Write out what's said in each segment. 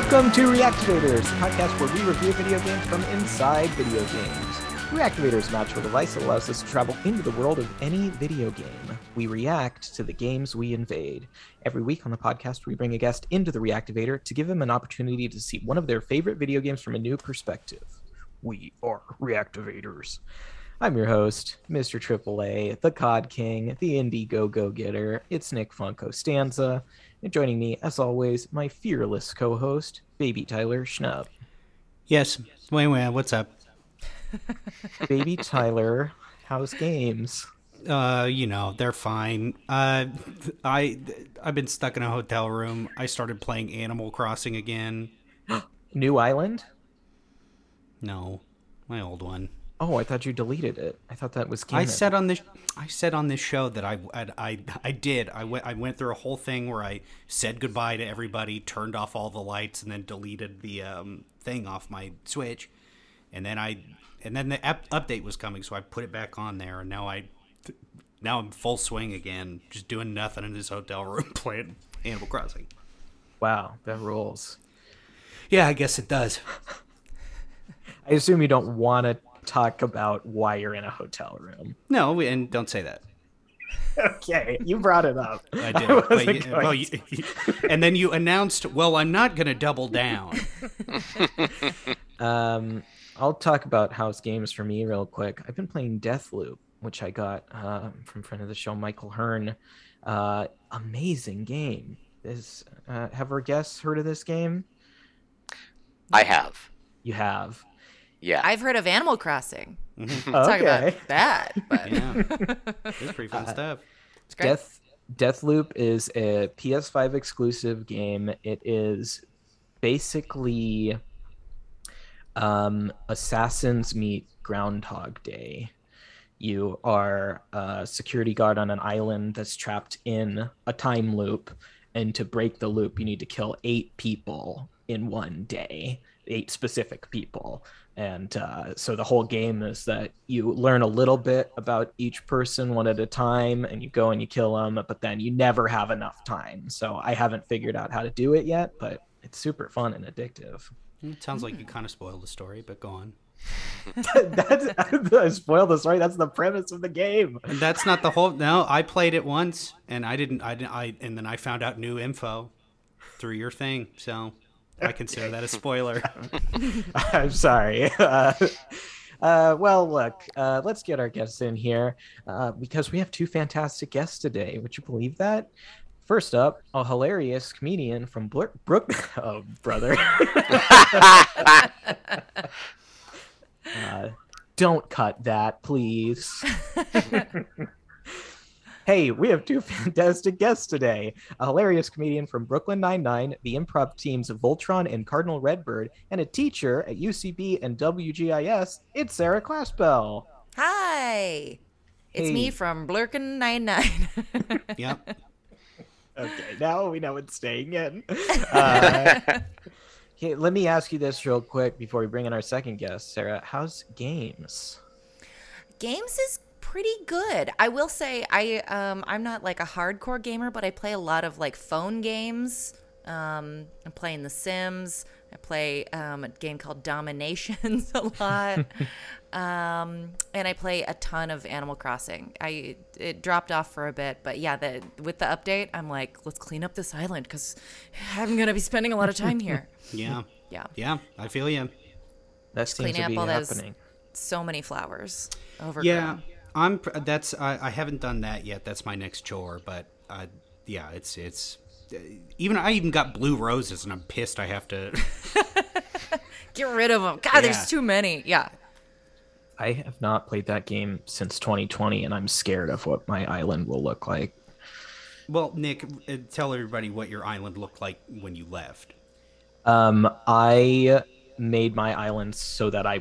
Welcome to Reactivators, the podcast where we review video games from inside video games. Reactivators a magical device allows us to travel into the world of any video game. We react to the games we invade. Every week on the podcast, we bring a guest into the Reactivator to give them an opportunity to see one of their favorite video games from a new perspective. We are Reactivators. I'm your host, Mr. AAA, the COD King, the Indie Go Go Getter. It's Nick Funko Stanza. And joining me, as always, my fearless co host, Baby Tyler Schnupp. Yes. Wait, wait, what's up? Baby Tyler, how's games? Uh, you know, they're fine. Uh, I I've been stuck in a hotel room. I started playing Animal Crossing again. New Island? No, my old one. Oh, I thought you deleted it. I thought that was I said on this I said on this show that I I I, I did. I went I went through a whole thing where I said goodbye to everybody, turned off all the lights, and then deleted the um, thing off my Switch. And then I and then the update was coming, so I put it back on there, and now I now I'm full swing again, just doing nothing in this hotel room playing Animal Crossing. Wow, that rules. Yeah, I guess it does. I assume you don't want to talk about why you're in a hotel room. No, and don't say that. okay, you brought it up. I did. I but you, well, you, and then you announced, "Well, I'm not going to double down." um, I'll talk about house games for me real quick. I've been playing Deathloop, which I got uh, from friend of the show Michael Hearn. Uh, amazing game. Is uh, have our guests heard of this game? I have. You have. Yeah. I've heard of Animal Crossing. okay. Talk about that. But yeah, it's pretty fun uh, stuff. It's great. Death Deathloop is a PS5 exclusive game. It is basically um, Assassins meet Groundhog Day. You are a security guard on an island that's trapped in a time loop, and to break the loop, you need to kill eight people in one day, eight specific people and uh, so the whole game is that you learn a little bit about each person one at a time and you go and you kill them but then you never have enough time. So i haven't figured out how to do it yet but it's super fun and addictive. It sounds like you kind of spoiled the story but go on. That's I spoiled the story. That's the premise of the game. And that's not the whole no i played it once and i didn't i didn't i and then i found out new info through your thing so I consider that a spoiler. I'm sorry. Uh, uh, well, look, uh, let's get our guests in here uh, because we have two fantastic guests today. Would you believe that? First up, a hilarious comedian from Brook. oh, brother. Uh, don't cut that, please. Hey, we have two fantastic guests today. A hilarious comedian from Brooklyn Nine-Nine, the improv teams Voltron and Cardinal Redbird, and a teacher at UCB and WGIS. It's Sarah Claspell. Hi. It's hey. me from Blurkin Nine-Nine. yep. Okay, now we know it's staying in. Uh, okay, let me ask you this real quick before we bring in our second guest, Sarah. How's games? Games is pretty good. I will say I um I'm not like a hardcore gamer, but I play a lot of like phone games. Um, I'm playing The Sims. I play um, a game called Dominations a lot, um, and I play a ton of Animal Crossing. I it dropped off for a bit, but yeah, the with the update, I'm like, let's clean up this island because I'm gonna be spending a lot of time here. yeah, yeah, yeah. I feel you. That seems to be happening. so many flowers. Over. Yeah, I'm. That's. I, I haven't done that yet. That's my next chore. But uh, yeah, it's it's. Even I even got blue roses, and I'm pissed. I have to get rid of them. God, yeah. there's too many. Yeah. I have not played that game since 2020, and I'm scared of what my island will look like. Well, Nick, uh, tell everybody what your island looked like when you left. Um, I made my island so that I uh,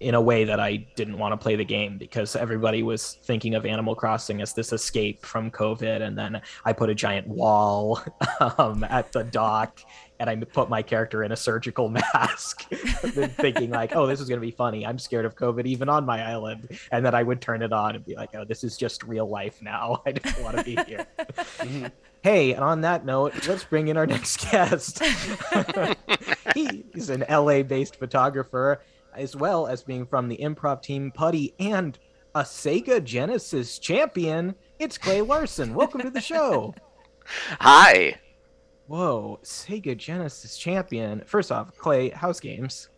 in a way that I didn't want to play the game because everybody was thinking of Animal Crossing as this escape from COVID. And then I put a giant wall um, at the dock and I put my character in a surgical mask, thinking like, "Oh, this is going to be funny." I'm scared of COVID even on my island, and then I would turn it on and be like, "Oh, this is just real life now. I don't want to be here." hey, and on that note, let's bring in our next guest. He's an LA-based photographer, as well as being from the improv team Putty and a Sega Genesis champion. It's Clay Larsen. Welcome to the show. Hi. Whoa, Sega Genesis champion. First off, Clay, house games.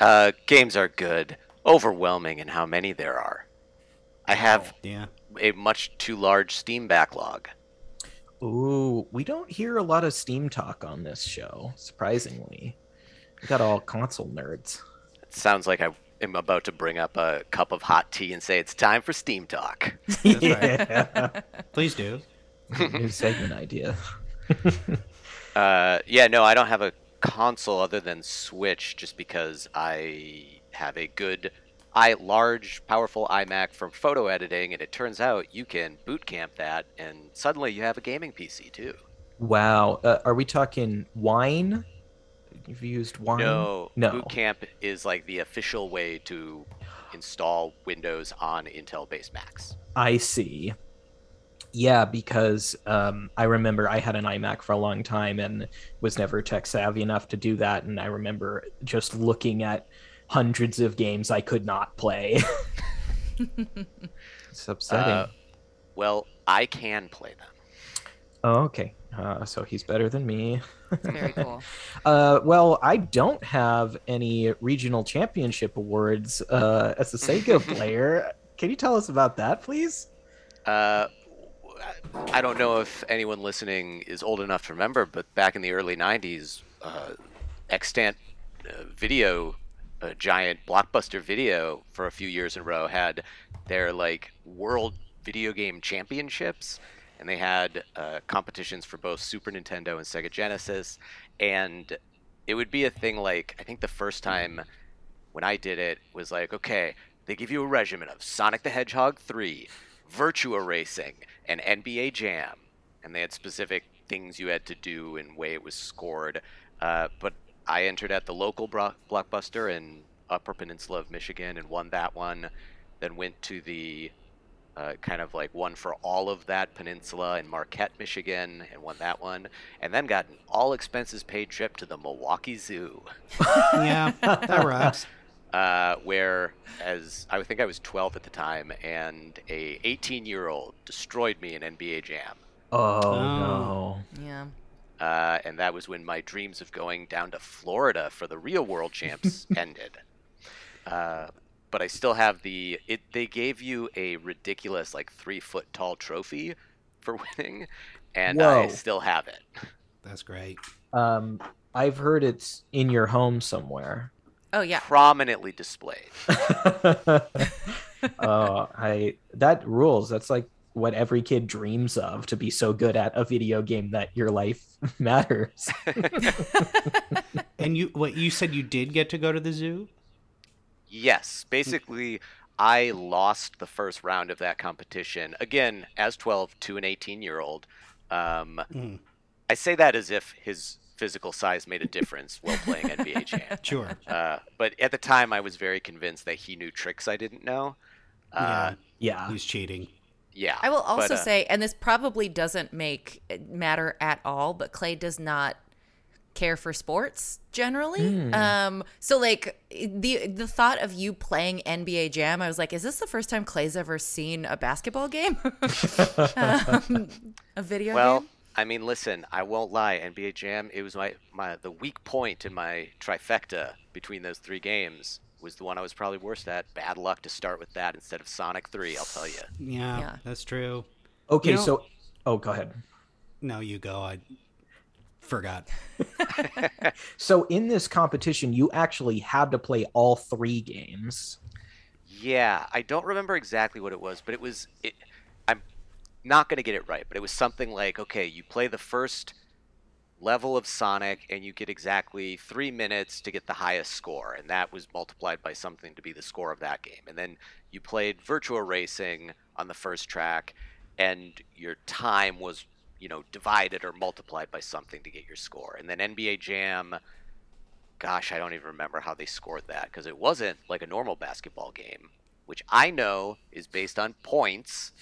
Uh, games are good. Overwhelming in how many there are. I have Yeah. a much too large Steam backlog. Ooh, we don't hear a lot of Steam talk on this show, surprisingly. We got all console nerds. It sounds like I am about to bring up a cup of hot tea and say it's time for Steam talk. That's right. yeah. Please do. New segment idea. Uh, yeah, no, I don't have a console other than Switch, just because I have a good, i large, powerful iMac from photo editing, and it turns out you can boot camp that, and suddenly you have a gaming PC too. Wow. Uh, are we talking wine? You've used wine? No, No. boot camp is like the official way to install Windows on Intel-based Macs. I see. Yeah, because um, I remember I had an iMac for a long time and was never tech savvy enough to do that. And I remember just looking at hundreds of games I could not play. it's upsetting. Uh, well, I can play them. oh, okay. Uh, so he's better than me. Very cool. Uh, well, I don't have any regional championship awards uh, as a Sega player. Can you tell us about that, please? Uh, I don't know if anyone listening is old enough to remember, but back in the early '90s, uh, extant uh, video, a giant blockbuster video, for a few years in a row had their like world video game championships, and they had uh, competitions for both Super Nintendo and Sega Genesis, and it would be a thing like I think the first time when I did it was like, okay, they give you a regimen of Sonic the Hedgehog 3, Virtua Racing, and NBA Jam. And they had specific things you had to do and way it was scored. Uh, but I entered at the local bro- blockbuster in Upper Peninsula of Michigan and won that one. Then went to the uh, kind of like one for all of that peninsula in Marquette, Michigan, and won that one. And then got an all expenses paid trip to the Milwaukee Zoo Yeah, that rocks. uh, where as I think I was 12 at the time, and a 18 year old destroyed me in NBA Jam, Oh, Oh. no. Yeah. uh, and that was when my dreams of going down to Florida for the real World Champs ended. Uh, but I still have the it. They gave you a ridiculous like three foot tall trophy for winning, and I still have it. That's great. Um, I've heard it's in your home somewhere. Oh yeah. Prominently displayed. oh, I that rules. That's like what every kid dreams of to be so good at a video game that your life matters. And you, what you said you did get to go to the zoo? Yes, basically, I lost the first round of that competition again as 12 to an 18 year old. Um, Mm. I say that as if his physical size made a difference while playing NBA Jam. Sure. Uh, but at the time, I was very convinced that he knew tricks I didn't know. Uh, yeah. He's cheating. yeah. I will also but, uh, say, and this probably doesn't make matter at all, but Clay does not care for sports generally. Um, so like the the thought of you playing NBA Jam, I was like, is this the first time Clay's ever seen a basketball game? um, a video Well, game? I mean, listen, I won't lie. NBA Jam, it was my, my the weak point in my trifecta between those three games was the one I was probably worst at. Bad luck to start with that instead of Sonic 3, I'll tell you. Yeah, Yeah. that's true. Okay, You know- so oh, go ahead. No, you go. I forgot. So in this competition, you actually had to play all three games. Yeah, I don't remember exactly what it was, but it was. It, I'm not going to get it right, but it was something like okay, you play the first level of Sonic, and you get exactly three minutes to get the highest score, and that was multiplied by something to be the score of that game. And then you played Virtua Racing on the first track, and your time was, you know, divided or multiplied by something to get your score. And then NBA Jam, gosh, I don't even remember how they scored that because it wasn't like a normal basketball game, which I know is based on points.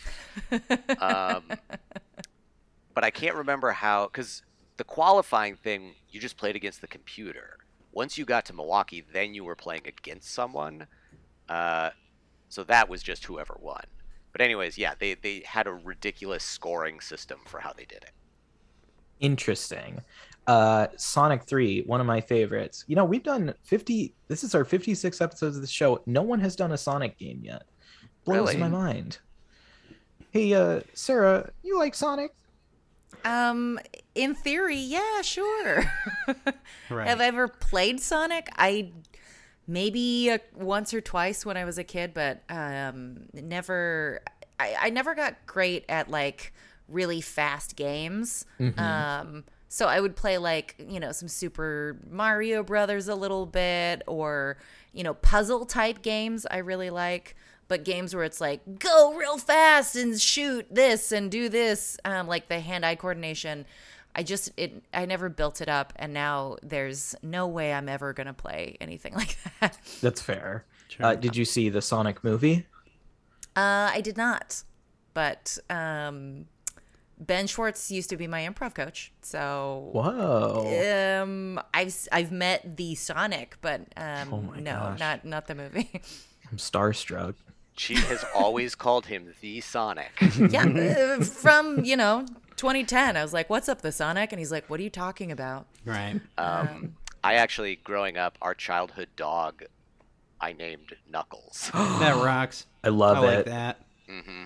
um, but I can't remember how because the qualifying thing you just played against the computer. Once you got to Milwaukee, then you were playing against someone. Uh, so that was just whoever won. But anyways, yeah, they they had a ridiculous scoring system for how they did it. Interesting. Uh, Sonic 3, one of my favorites. You know, we've done 50, this is our 56 episodes of the show. No one has done a Sonic game yet. Blows Really? my mind. Hey, uh, Sarah, you like Sonic? Um, in theory, yeah, sure. Right. Have I ever played Sonic? I maybe once or twice when I was a kid, but um, never. I, I never got great at like really fast games. Um, so I would play like you know some Super Mario Brothers a little bit, or you know puzzle type games. I really like. But games where it's like go real fast and shoot this and do this, um, like the hand-eye coordination. I just it I never built it up, and now there's no way I'm ever gonna play anything like that. That's fair. Uh, did you see the Sonic movie? Uh, I did not, but um, Ben Schwartz used to be my improv coach, so Whoa. um, I've I've met the Sonic, but um, Oh no, gosh. not not the movie. I'm starstruck. She has always called him the Sonic. yeah, uh, from you know 2010, I was like, "What's up, the Sonic?" And he's like, "What are you talking about?" Right. Um, I actually, growing up, our childhood dog, I named Knuckles. that rocks. I love I it. like that. hmm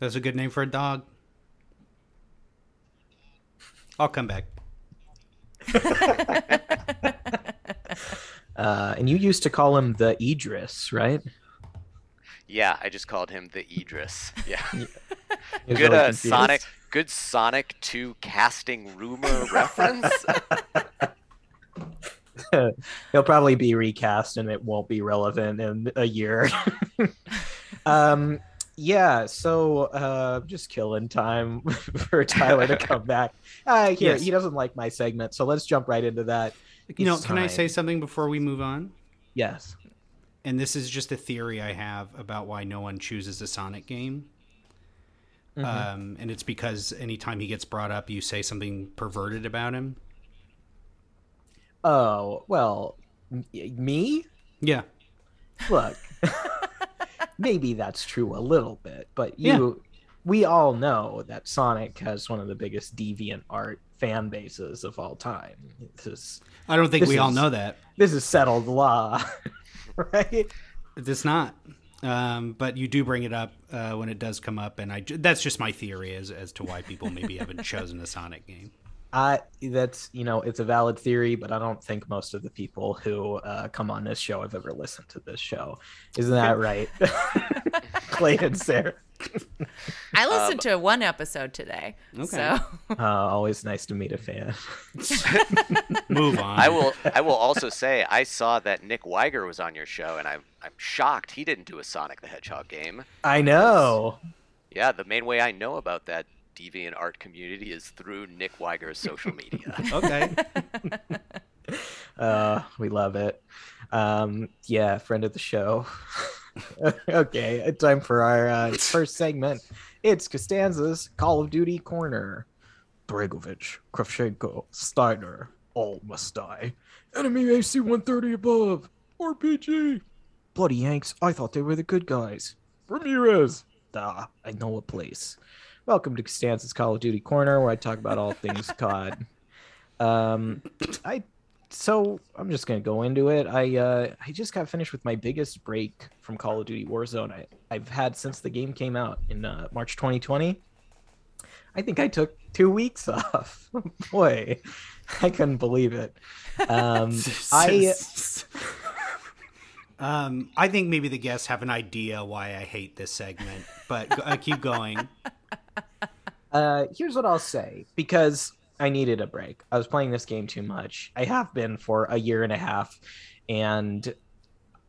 That's a good name for a dog. I'll come back. Uh, and you used to call him the Idris, right? Yeah, I just called him the Idris. Yeah, good uh. Sonic. Good Sonic 2 casting rumor reference. He'll probably be recast and it won't be relevant in a year. um, yeah, so uh, just killing time for Tyler to come back. Uh, here, Yes. he doesn't like my segment, so let's jump right into that. You know, It's can I say something before we move on? Yes. And this is just a theory I have about why no one chooses a Sonic game. Um, and it's because anytime he gets brought up, you say something perverted about him. Oh, well, m- me? Yeah. Look, maybe that's true a little bit, but you, we all know that Sonic has one of the biggest deviant art fan bases of all time. This is I don't think we all know that. this is settled law, right? It's not. Um, but you do bring it up uh, when it does come up, and I that's just my theory as as to why people maybe haven't chosen a Sonic game. I that's you know it's a valid theory, but I don't think most of the people who uh, come on this show have ever listened to this show. Isn't that right, Clay and Sarah? I listened to one episode today, Okay. so Uh, always nice to meet a fan. Move on. I will. I will also say I saw that Nick Wiger was on your show, and I'm I'm shocked he didn't do a Sonic the Hedgehog game. I know. Yeah, the main way I know about that deviant art community is through Nick Wiger's social media. Okay. Uh, we love it. Um, yeah, friend of the show. okay, time for our uh, first segment. It's Costanza's Call of Duty Corner. Dragovich, Kravchenko, Steiner, all must die. Enemy AC 130 above. RPG. Bloody Yanks, I thought they were the good guys. Ramirez. Ah, I know a place. Welcome to Costanza's Call of Duty Corner, where I talk about all things COD. Um, I so I'm just gonna go into it. I uh, I just got finished with my biggest break from Call of Duty Warzone I, I've had since the game came out in uh, March 2020. I think I took two weeks off. Boy, I couldn't believe it. Um, I Um, I think maybe the guests have an idea why I hate this segment, but go- uh, keep going. uh, here's what I'll say because I needed a break. I was playing this game too much. I have been for a year and a half, and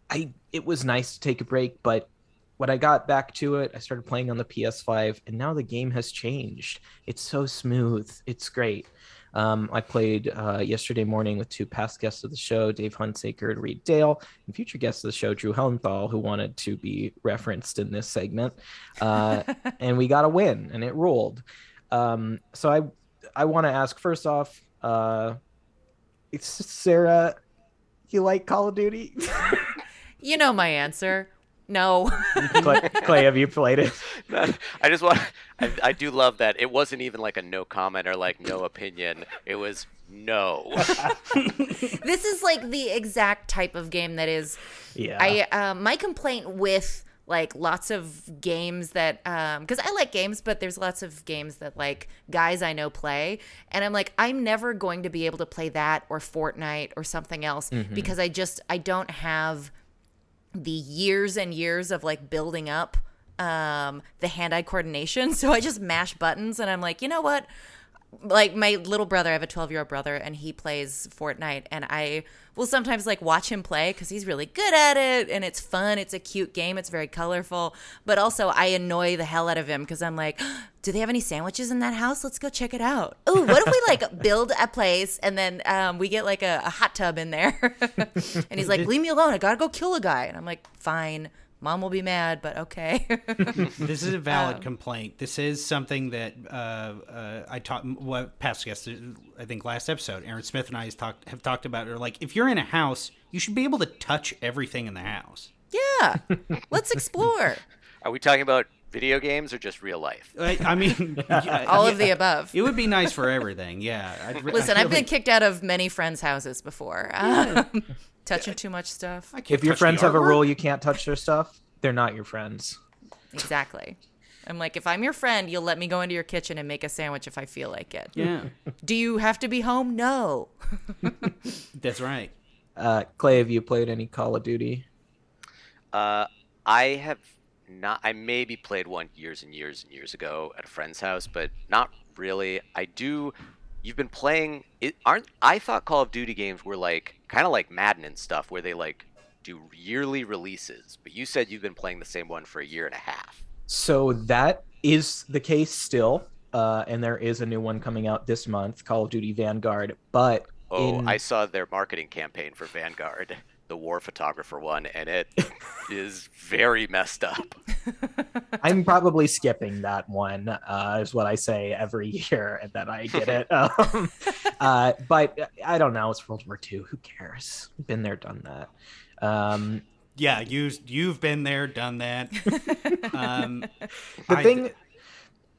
I it was nice to take a break, but when I got back to it, I started playing on the PS5, and now the game has changed. It's so smooth. It's great. Um, I played uh, yesterday morning with two past guests of the show, Dave Hunsaker and Reed Dale, and future guests of the show, Drew Hellenthal, who wanted to be referenced in this segment. Uh, and we got a win, and it ruled. Um, so I, I want to ask first off, uh, Sarah, you like Call of Duty? You know my answer. No. Clay, Clay, have you played it? I just want. I, I do love that it wasn't even like a no comment or like no opinion. It was no. this is like the exact type of game that is. Yeah. I um, my complaint with like lots of games that um because i like games but there's lots of games that like guys i know play and i'm like i'm never going to be able to play that or fortnite or something else because i just i don't have the years and years of like building up um the hand-eye coordination. So i just mash buttons and i'm like you know what? Like my little brother i have a 12 year old brother and he plays fortnite and i will sometimes like watch him play because he's really good at it and it's fun. It's a cute game. It's very colorful. But also i annoy the hell out of him because i'm like do they have any sandwiches in that house? Let's go check it out. Oh what if we like build a place and then um, we get like a, a hot tub in there? And he's like leave me alone. I gotta go kill a guy. And i'm like fine mom will be mad but okay this is a valid complaint. This is something that uh, uh, I talked. What past guest, I think last episode, Aaron Smith and I has talked have talked about. Or like, if you're in a house, you should be able to touch everything in the house. yeah let's explore Are we talking about video games or just real life? I, I mean, yeah, all of the above It would be nice for everything. Yeah. I'd, Listen, I I've been really- kicked out of many friends' houses before. Um, touching too much stuff. If your friends have a rule you can't touch their stuff, they're not your friends. Exactly. I'm like, if I'm your friend, you'll let me go into your kitchen and make a sandwich if I feel like it. Yeah, Do you have to be home? No. that's right. Uh, Clay, have you played any Call of Duty? Uh, I have not. I maybe played one years and years and years ago at a friend's house, but not really. I do. You've been playing. It aren't. I thought Call of Duty games were like kind of like Madden and stuff, where they like do yearly releases. But you said you've been playing the same one for a year and a half. So that is the case still. Uh, and there is a new one coming out this month, Call of Duty Vanguard. But Oh, in- I saw their marketing campaign for Vanguard, the war photographer one, and it is very messed up. I'm probably skipping that one, uh, is what I say every year, and then I get it. Um, uh, but I don't know. It's World War II. Who cares? Been there, done that. Um, Yeah, you you've been there, done that. um, the I- thing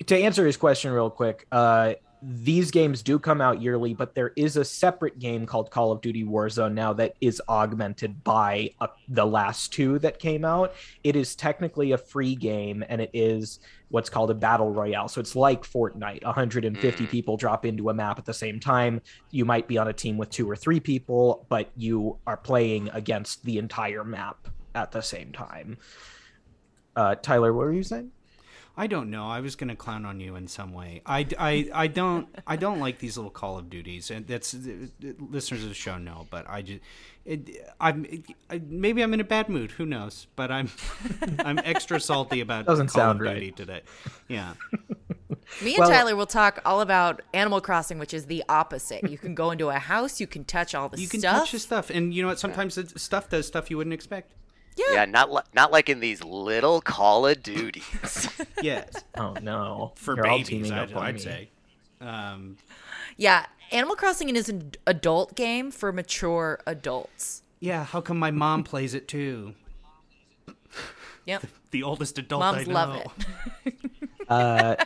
to answer his question real quick uh these games do come out yearly but there is a separate game called call of duty warzone now that is augmented by uh, the last two that came out. It is technically a free game and it is what's called a battle royale. So it's like fortnite 150 Mm. people drop into a map at the same time. You might be on a team with two or three people but you are playing against the entire map at the same time. Uh tyler what were you saying I don't know. I was going to clown on you in some way. I, I, I don't I don't like these little Call of Duties, and that's uh, uh, listeners of the show know. But I just it, I'm I, maybe I'm in a bad mood. Who knows? But I'm I'm extra salty about Doesn't Call sound of right. Duty today. Yeah, Me and Well- Tyler will talk all about Animal Crossing, which is the opposite. You can go into a house, you can touch all the you can stuff. touch the stuff, and you know what? Sometimes the stuff does stuff you wouldn't expect. Yeah, not li- not like in these little Call of Duties. Yes, oh no for You're babies, I'd, I'd say. Um, Yeah, Animal Crossing is an adult game for mature adults. yeah, how come my mom plays it too? Yep. The oldest adult I Moms know. love it. uh,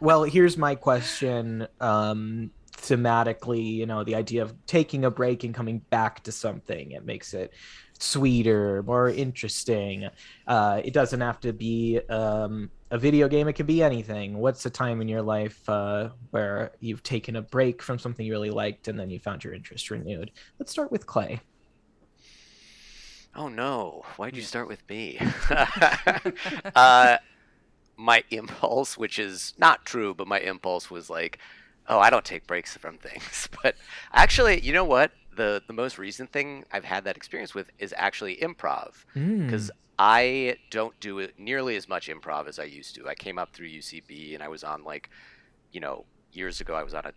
well, here's my question. Um, thematically, you know, the idea of taking a break and coming back to something, it makes it sweeter, more interesting. Uh, it doesn't have to be um, a video game, it could be anything. What's a time in your life uh, where you've taken a break from something you really liked and then you found your interest renewed? Let's start with Clay. Oh no! Why'd you start with me? uh, my impulse, which is not true, but my impulse was like, Oh, I don't take breaks from things, but actually, you know what? The the most recent thing I've had that experience with is actually improv because I don't do it nearly as much improv as I used to. I came up through UCB and I was on like, you know, years ago I was on a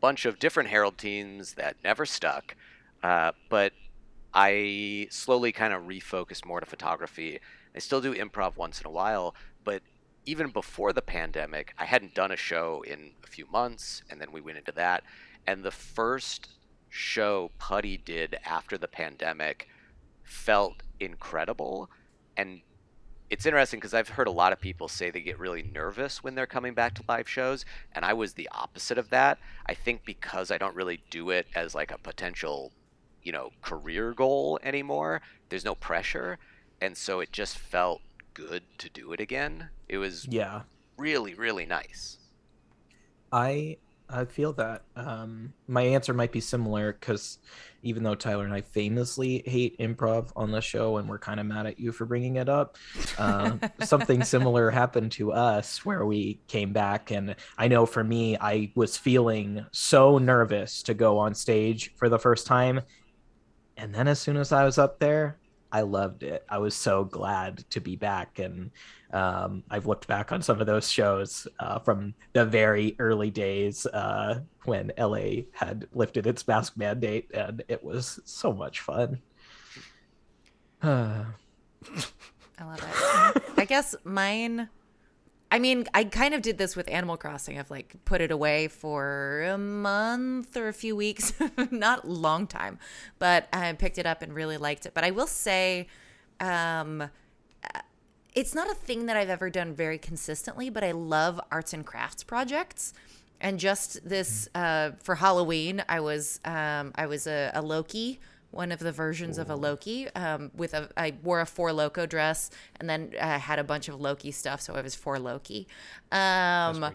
bunch of different Herald teams that never stuck, uh, but I slowly kind of refocused more to photography. I still do improv once in a while, but even before the pandemic, I hadn't done a show in a few months, and then we went into that. And the first show Putty did after the pandemic felt incredible. And it's interesting because I've heard a lot of people say they get really nervous when they're coming back to live shows, and I was the opposite of that. I think because I don't really do it as like a potential, you know, career goal anymore, there's no pressure. And so it just felt good to do it again. It was Yeah. really, really nice. I I feel that. Um, my answer might be similar because even though Tyler and I famously hate improv on the show and we're kind of mad at you for bringing it up, uh, something similar happened to us where we came back. And I know for me, I was feeling so nervous to go on stage for the first time. And then as soon as I was up there, I loved it. I was so glad to be back. And um, I've looked back on some of those shows uh, from the very early days uh, when LA had lifted its mask mandate, and it was so much fun. I love it. I guess mine. I mean, I kind of did this with Animal Crossing. I've like put it away for a month or a few weeks, not long time, but I picked it up and really liked it. But I will say, um, uh, it's not a thing that I've ever done very consistently, but I love arts and crafts projects. And just this uh, for Halloween, I was um, I was a, a Loki one of the versions of a Loki um, with a I wore a four Loco dress and then I had a bunch of Loki stuff, so I was four Loki. Um,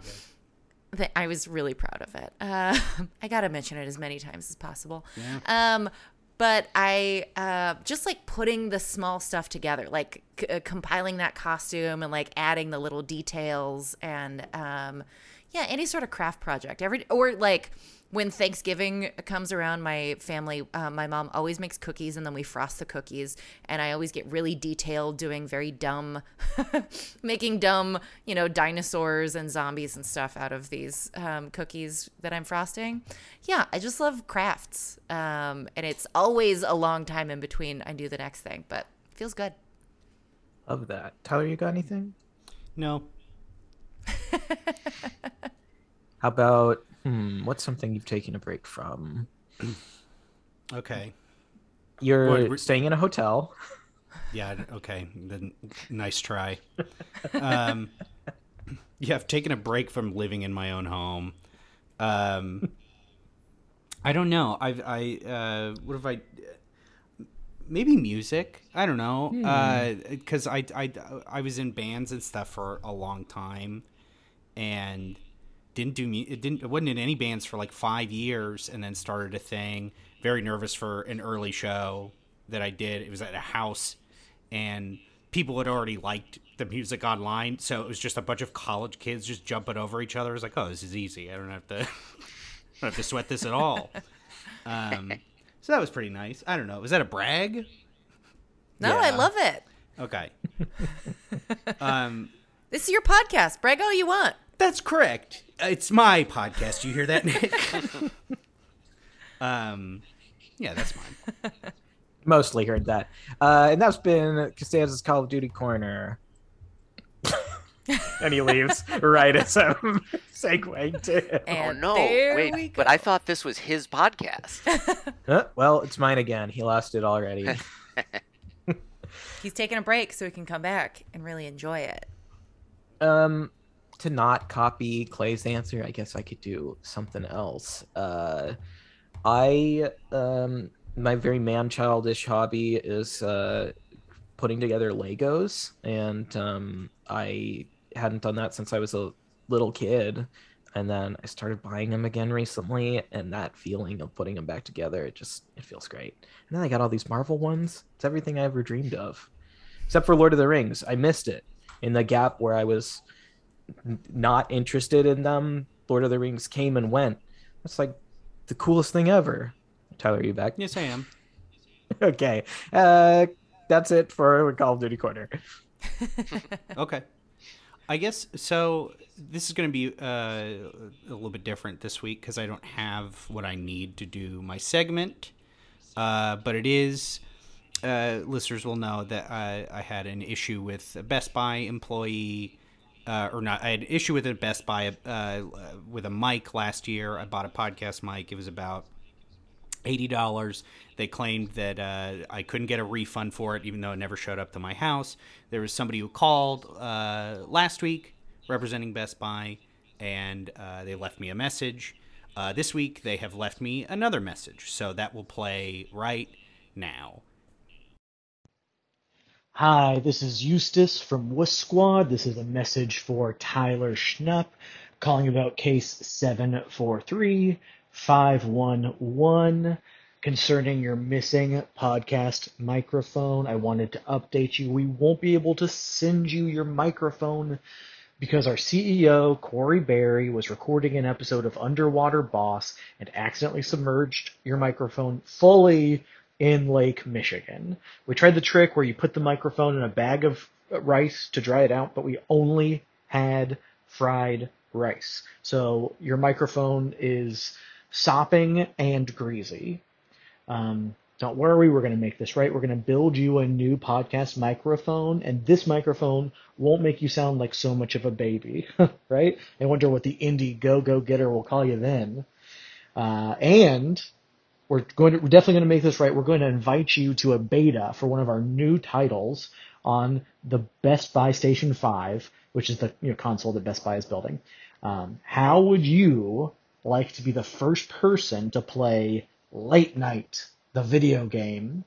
th- I was really proud of it. Uh, I gotta mention it as many times as possible. Yeah. Um, but I uh, just like putting the small stuff together, like c- uh, compiling that costume and like adding the little details and um, yeah, any sort of craft project. Every or like when Thanksgiving comes around, my family, uh, my mom always makes cookies and then we frost the cookies. And I always get really detailed doing very dumb, making dumb, you know, dinosaurs and zombies and stuff out of these um, cookies that I'm frosting. Yeah, I just love crafts. Um, and it's always a long time in between I do the next thing, but it feels good. Love that. Tyler, you got anything? No. How about hmm, what's something you've taken a break from? Okay. You're re- staying in a hotel. Yeah. Okay. Then nice try. Um, yeah, I've taken a break from living in my own home. Um, I don't know. I've I uh, what have I? Maybe music. I don't know. Because I, I I was in bands and stuff for a long time, and didn't do mu- it didn't it wasn't in any bands for like five years, and then started a thing. Very nervous for an early show that I did. It was at a house, and people had already liked the music online, so it was just a bunch of college kids just jumping over each other. It was like, oh, this is easy. I don't have to, I don't have to sweat this at all. Um, so that was pretty nice. I don't know. Was that a brag? No, I love it. Okay. um, This is your podcast. Brag all you want. That's correct. It's my podcast. You hear that, Nick? um, yeah, that's mine. Mostly heard that. Uh, and that's been Costanza's Call of Duty Corner. and he leaves right as I'm segueing to. Oh no! Wait, but I thought this was his podcast. Uh, well, it's mine again. He lost it already. He's taking a break so he can come back and really enjoy it. um, to not copy Clay's answer, I guess I could do something else. Uh, I um, my very man childish hobby is uh, putting together Legos, and um, I hadn't done that since I was a little kid. And then I started buying them again recently, and that feeling of putting them back together, it just it feels great. And then I got all these Marvel ones. It's everything I ever dreamed of, except for Lord of the Rings. I missed it in the gap where I was not interested in them Lord of the Rings came and went. That's like the coolest thing ever. Tyler, are you back? Yes, I am. okay. Uh, that's it for Call of Duty Corner. Okay. I guess so. This is going to be uh, a little bit different this week because I don't have what I need to do my segment. Uh, but it is. Uh, listeners will know that I, I had an issue with a Best Buy employee, uh, or not. I had an issue with a Best Buy uh, with a mic last year. I bought a podcast mic. It was about eighty dollars. They claimed that uh, I couldn't get a refund for it, even though it never showed up to my house. There was somebody who called uh, last week representing Best Buy, and uh, they left me a message. Uh, this week they have left me another message, so that will play right now. Hi, this is Eustace from Wuss Squad. This is a message for Tyler Schnupp calling about case 743511 concerning your missing podcast microphone. I wanted to update you. We won't be able to send you your microphone because our CEO, Corie Barry, was recording an episode of Underwater Boss and accidentally submerged your microphone fully in Lake Michigan. We tried the trick where you put the microphone in a bag of rice to dry it out, but we only had fried rice. So your microphone is sopping and greasy. Um, don't worry, we're going to make this right. We're going to build you a new podcast microphone, and this microphone won't make you sound like so much of a baby, right? I wonder what the indie go go getter will call you then. Uh, and we're going to, we're definitely going to make this right. We're going to invite you to a beta for one of our new titles on the Best Buy Station 5, which is the you know, console that Best Buy is building. Um, how would you like to be the first person to play Late Night, the video game?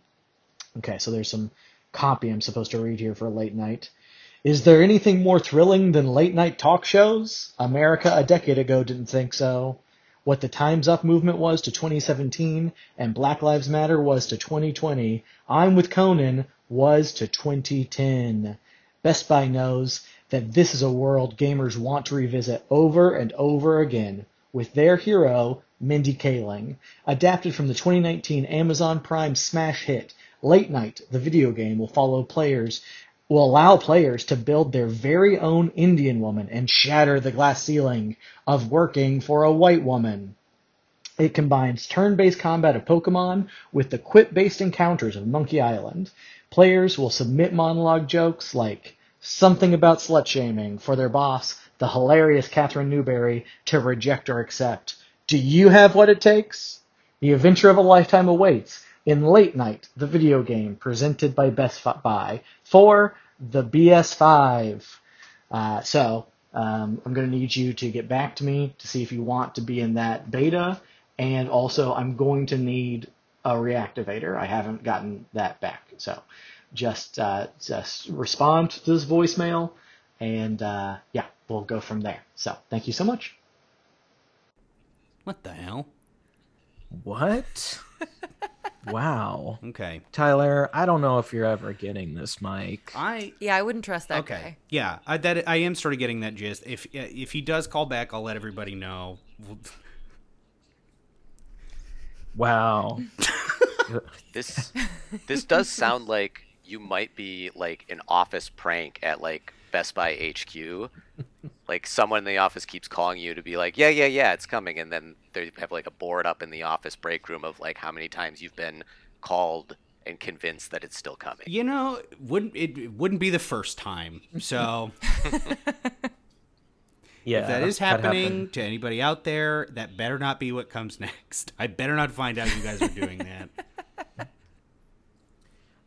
Okay, so there's some copy I'm supposed to read here for Late Night. Is there anything more thrilling than late night talk shows? America a decade ago didn't think so. What the Time's Up movement was to 2017 and Black Lives Matter was to 2020, I'm with Conan was to 2010. Best Buy knows that this is a world gamers want to revisit over and over again with their hero, Mindy Kaling, adapted from the 2019 Amazon Prime smash hit Late Night, the video game will follow players will allow players to build their very own Indian woman and shatter the glass ceiling of working for a white woman. It combines turn-based combat of Pokemon with the quip-based encounters of Monkey Island. Players will submit monologue jokes like something about slut shaming for their boss, the hilarious Katherine Newbury, to reject or accept. Do you have what it takes? The adventure of a lifetime awaits in Late Night, the video game presented by Best Buy for the BS5. Uh, so um, I'm going to need you to get back to me to see if you want to be in that beta, and also I'm going to need a reactivator. I haven't gotten that back, so just uh, just respond to this voicemail, and uh, yeah, we'll go from there. So thank you so much. What the hell? What? wow. Okay. Tyler, I don't know if you're ever getting this mic. I Yeah, I wouldn't trust that okay. guy. Yeah, I, that I am sort of getting that gist. If if he does call back, I'll let everybody know. Wow. This this does sound like you might be like an office prank at like Best Buy HQ. Like someone in the office keeps calling you to be like, "Yeah, yeah, yeah, it's coming." And then they have like a board up in the office break room of like how many times you've been called and convinced that it's still coming. You know, wouldn't it, it wouldn't be the first time. So Yeah. if that is happening happened. to anybody out there, that better not be what comes next. I better not find out you guys are doing that.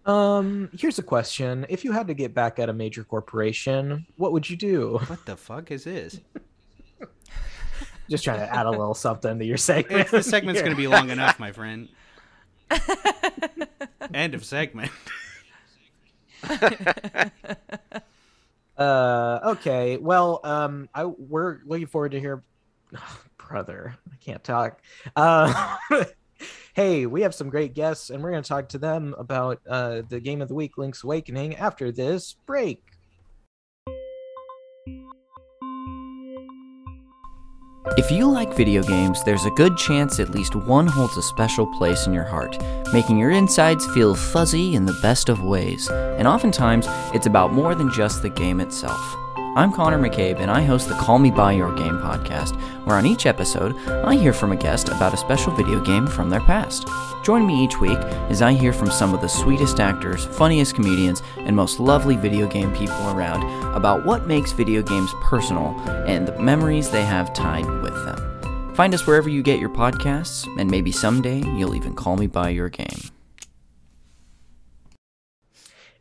Um, here's a question. If you had to get back at a major corporation, what would you do? What the fuck is this? Just trying to add a little something to your segment. If the segment's going to be long enough, my friend. End of segment. Uh, okay. Well, um, I we're looking forward to hear, brother. I can't talk. Uh, hey, we have some great guests, and we're going to talk to them about uh the game of the week, Link's Awakening, after this break. If you like video games, there's a good chance at least one holds a special place in your heart, making your insides feel fuzzy in the best of ways. And oftentimes, it's about more than just the game itself. I'm Connor McCabe, and I host the Call Me By Your Game podcast, where on each episode, I hear from a guest about a special video game from their past. Join me each week as I hear from some of the sweetest actors, funniest comedians, and most lovely video game people around about what makes video games personal and the memories they have tied with them. Find us wherever you get your podcasts, and maybe someday you'll even call me by your game.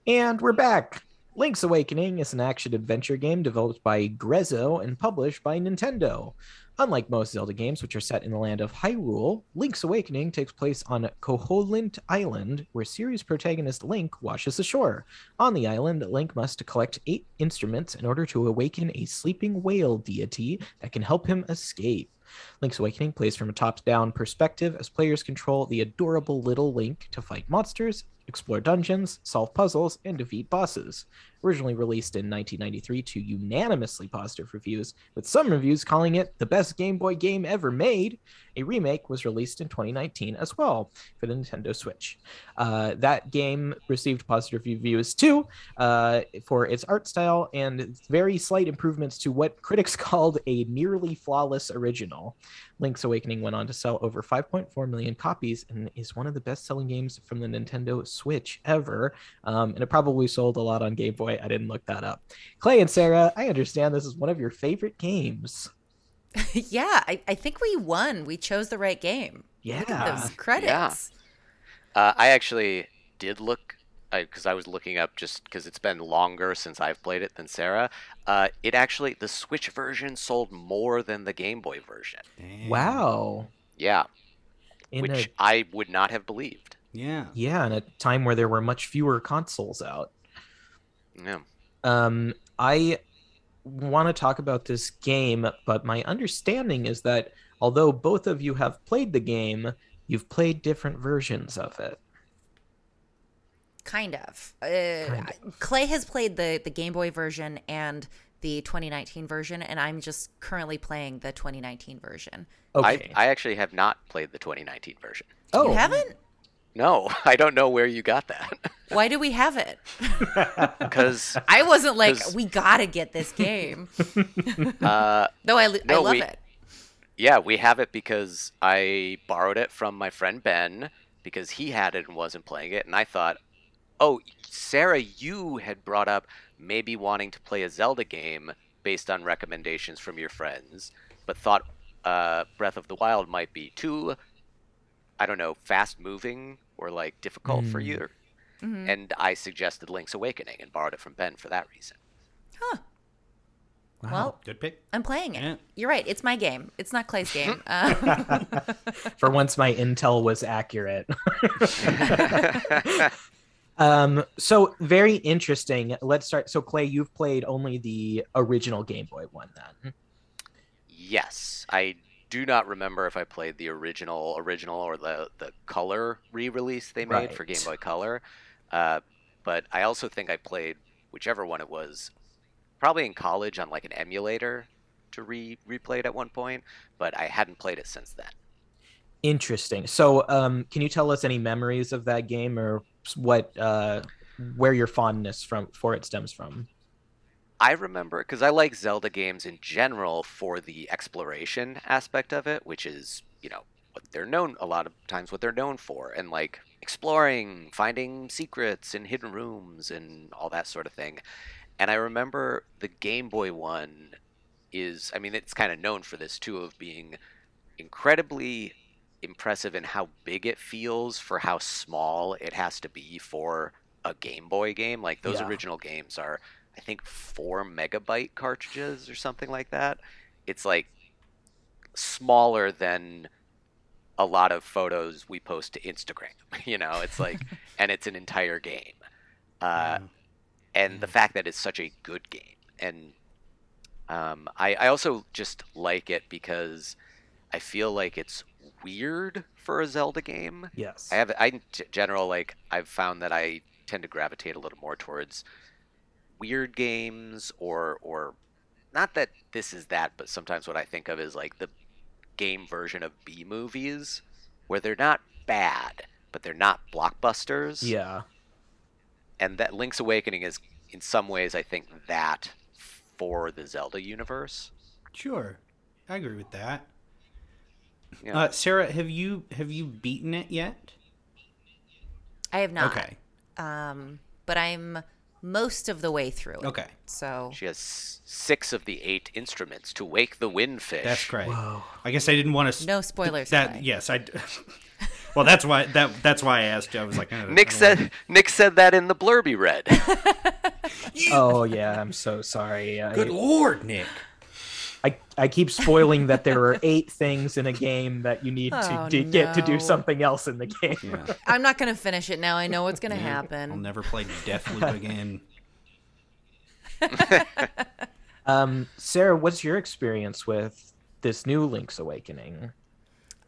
And we're back. Link's Awakening is an action adventure game developed by Grezzo and published by Nintendo. Unlike most Zelda games, which are set in the land of Hyrule, Link's Awakening takes place on Koholint Island, where series protagonist Link washes ashore. On the island, Link must collect eight instruments in order to awaken a sleeping whale deity that can help him escape. Link's Awakening plays from a top down perspective as players control the adorable little Link to fight monsters, explore dungeons, solve puzzles, and defeat bosses. Originally released in 1993 to unanimously positive reviews, with some reviews calling it the best Game Boy game ever made, a remake was released in 2019 as well for the Nintendo Switch. Uh, that game received positive reviews too uh, for its art style and very slight improvements to what critics called a nearly flawless original. Link's Awakening went on to sell over 5.4 million copies and is one of the best selling games from the Nintendo Switch ever. Um, and it probably sold a lot on Game Boy. I didn't look that up. Clay and Sarah, I understand this is one of your favorite games. yeah, I, I think we won. We chose the right game. Look at Yeah. those credits. Uh, I actually did look because I, was looking up just because it's been longer since I've played it than Sarah. Uh, it actually the Switch version sold more than the Game Boy version. Damn. Wow. Yeah, In which a, I would not have believed. Yeah. yeah, in a time where there were much fewer consoles out. Yeah. Um, I want to talk about this game, but my understanding is that although both of you have played the game, you've played different versions of it. Kind of. Uh, Kind Clay has played the, the Game Boy version and the 2019 version, and I'm just currently playing the 2019 version. Okay. I, I actually have not played the 2019 version. oh, You haven't? No, I don't know where you got that. Why do we have it? Because I wasn't like we gotta get this game. uh, Though I, I love we- it. yeah, we have it because I borrowed it from my friend Ben because he had it and wasn't playing it, and I thought, oh, Sarah, you had brought up maybe wanting to play a Zelda game based on recommendations from your friends, but thought uh, Breath of the Wild might be too, I don't know, fast moving or like difficult for Hmm. you. Mhm. And I suggested Link's Awakening and borrowed it from Ben for that reason. Huh. wow. Well, Good pick. I'm playing it. Yeah. You're right. It's my game. It's not Clay's game. Uh, for once my intel was accurate. um, so very interesting. Let's start. So Clay, you've played only the original Game Boy one then. Yes, I do not remember if I played the original original or the the color re-release they made for Game Boy Color, uh, but I also think I played whichever one it was, probably in college on like an emulator to re replay it at one point, but I hadn't played it since then. Interesting. So, um, can you tell us any memories of that game, or what, uh, where your fondness from for it stems from? I remember because I like Zelda games in general for the exploration aspect of it, which is, you know, what they're known a lot of times what they're known for, and like exploring, finding secrets in hidden rooms and all that sort of thing. And I remember the Game Boy one is, I mean, it's kind of known for this too, of being incredibly impressive in how big it feels for how small it has to be for a Game Boy game. Like those Yeah. original games are I think four megabyte cartridges or something like that. It's like smaller than a lot of photos we post to Instagram. You know, it's like, and it's an entire game. Uh, and the fact that it's such a good game, and um, I, I also just like it because I feel like it's weird for a Zelda game. Yes. I have I in general like I've found that I tend to gravitate a little more towards weird games or or not that this is that, but sometimes what I think of is like the game version of B movies, where they're not bad, but they're not blockbusters. Yeah. And that Link's Awakening is, in some ways, I think that for the Zelda universe. Sure, I agree with that. Yeah. Uh, Sarah, have you have you beaten it yet? I have not. Okay. Um, but I'm most of the way through it. Okay. So She has six of the eight instruments to wake the windfish. That's great. I guess I didn't want to. No spoilers, That Clay. yes, I. well, that's why that that's why I asked you. I was like, oh, Nick I don't said Nick said that in the blurby read. Oh yeah, I'm so sorry. I, Good lord, Nick. I, I keep spoiling that there are eight things in a game that you need to Oh, d- get to do something else in the game. Yeah. I'm not gonna finish it now. I know what's gonna happen. I'll never play Deathloop again. Um, Sarah, what's your experience with this new Link's Awakening?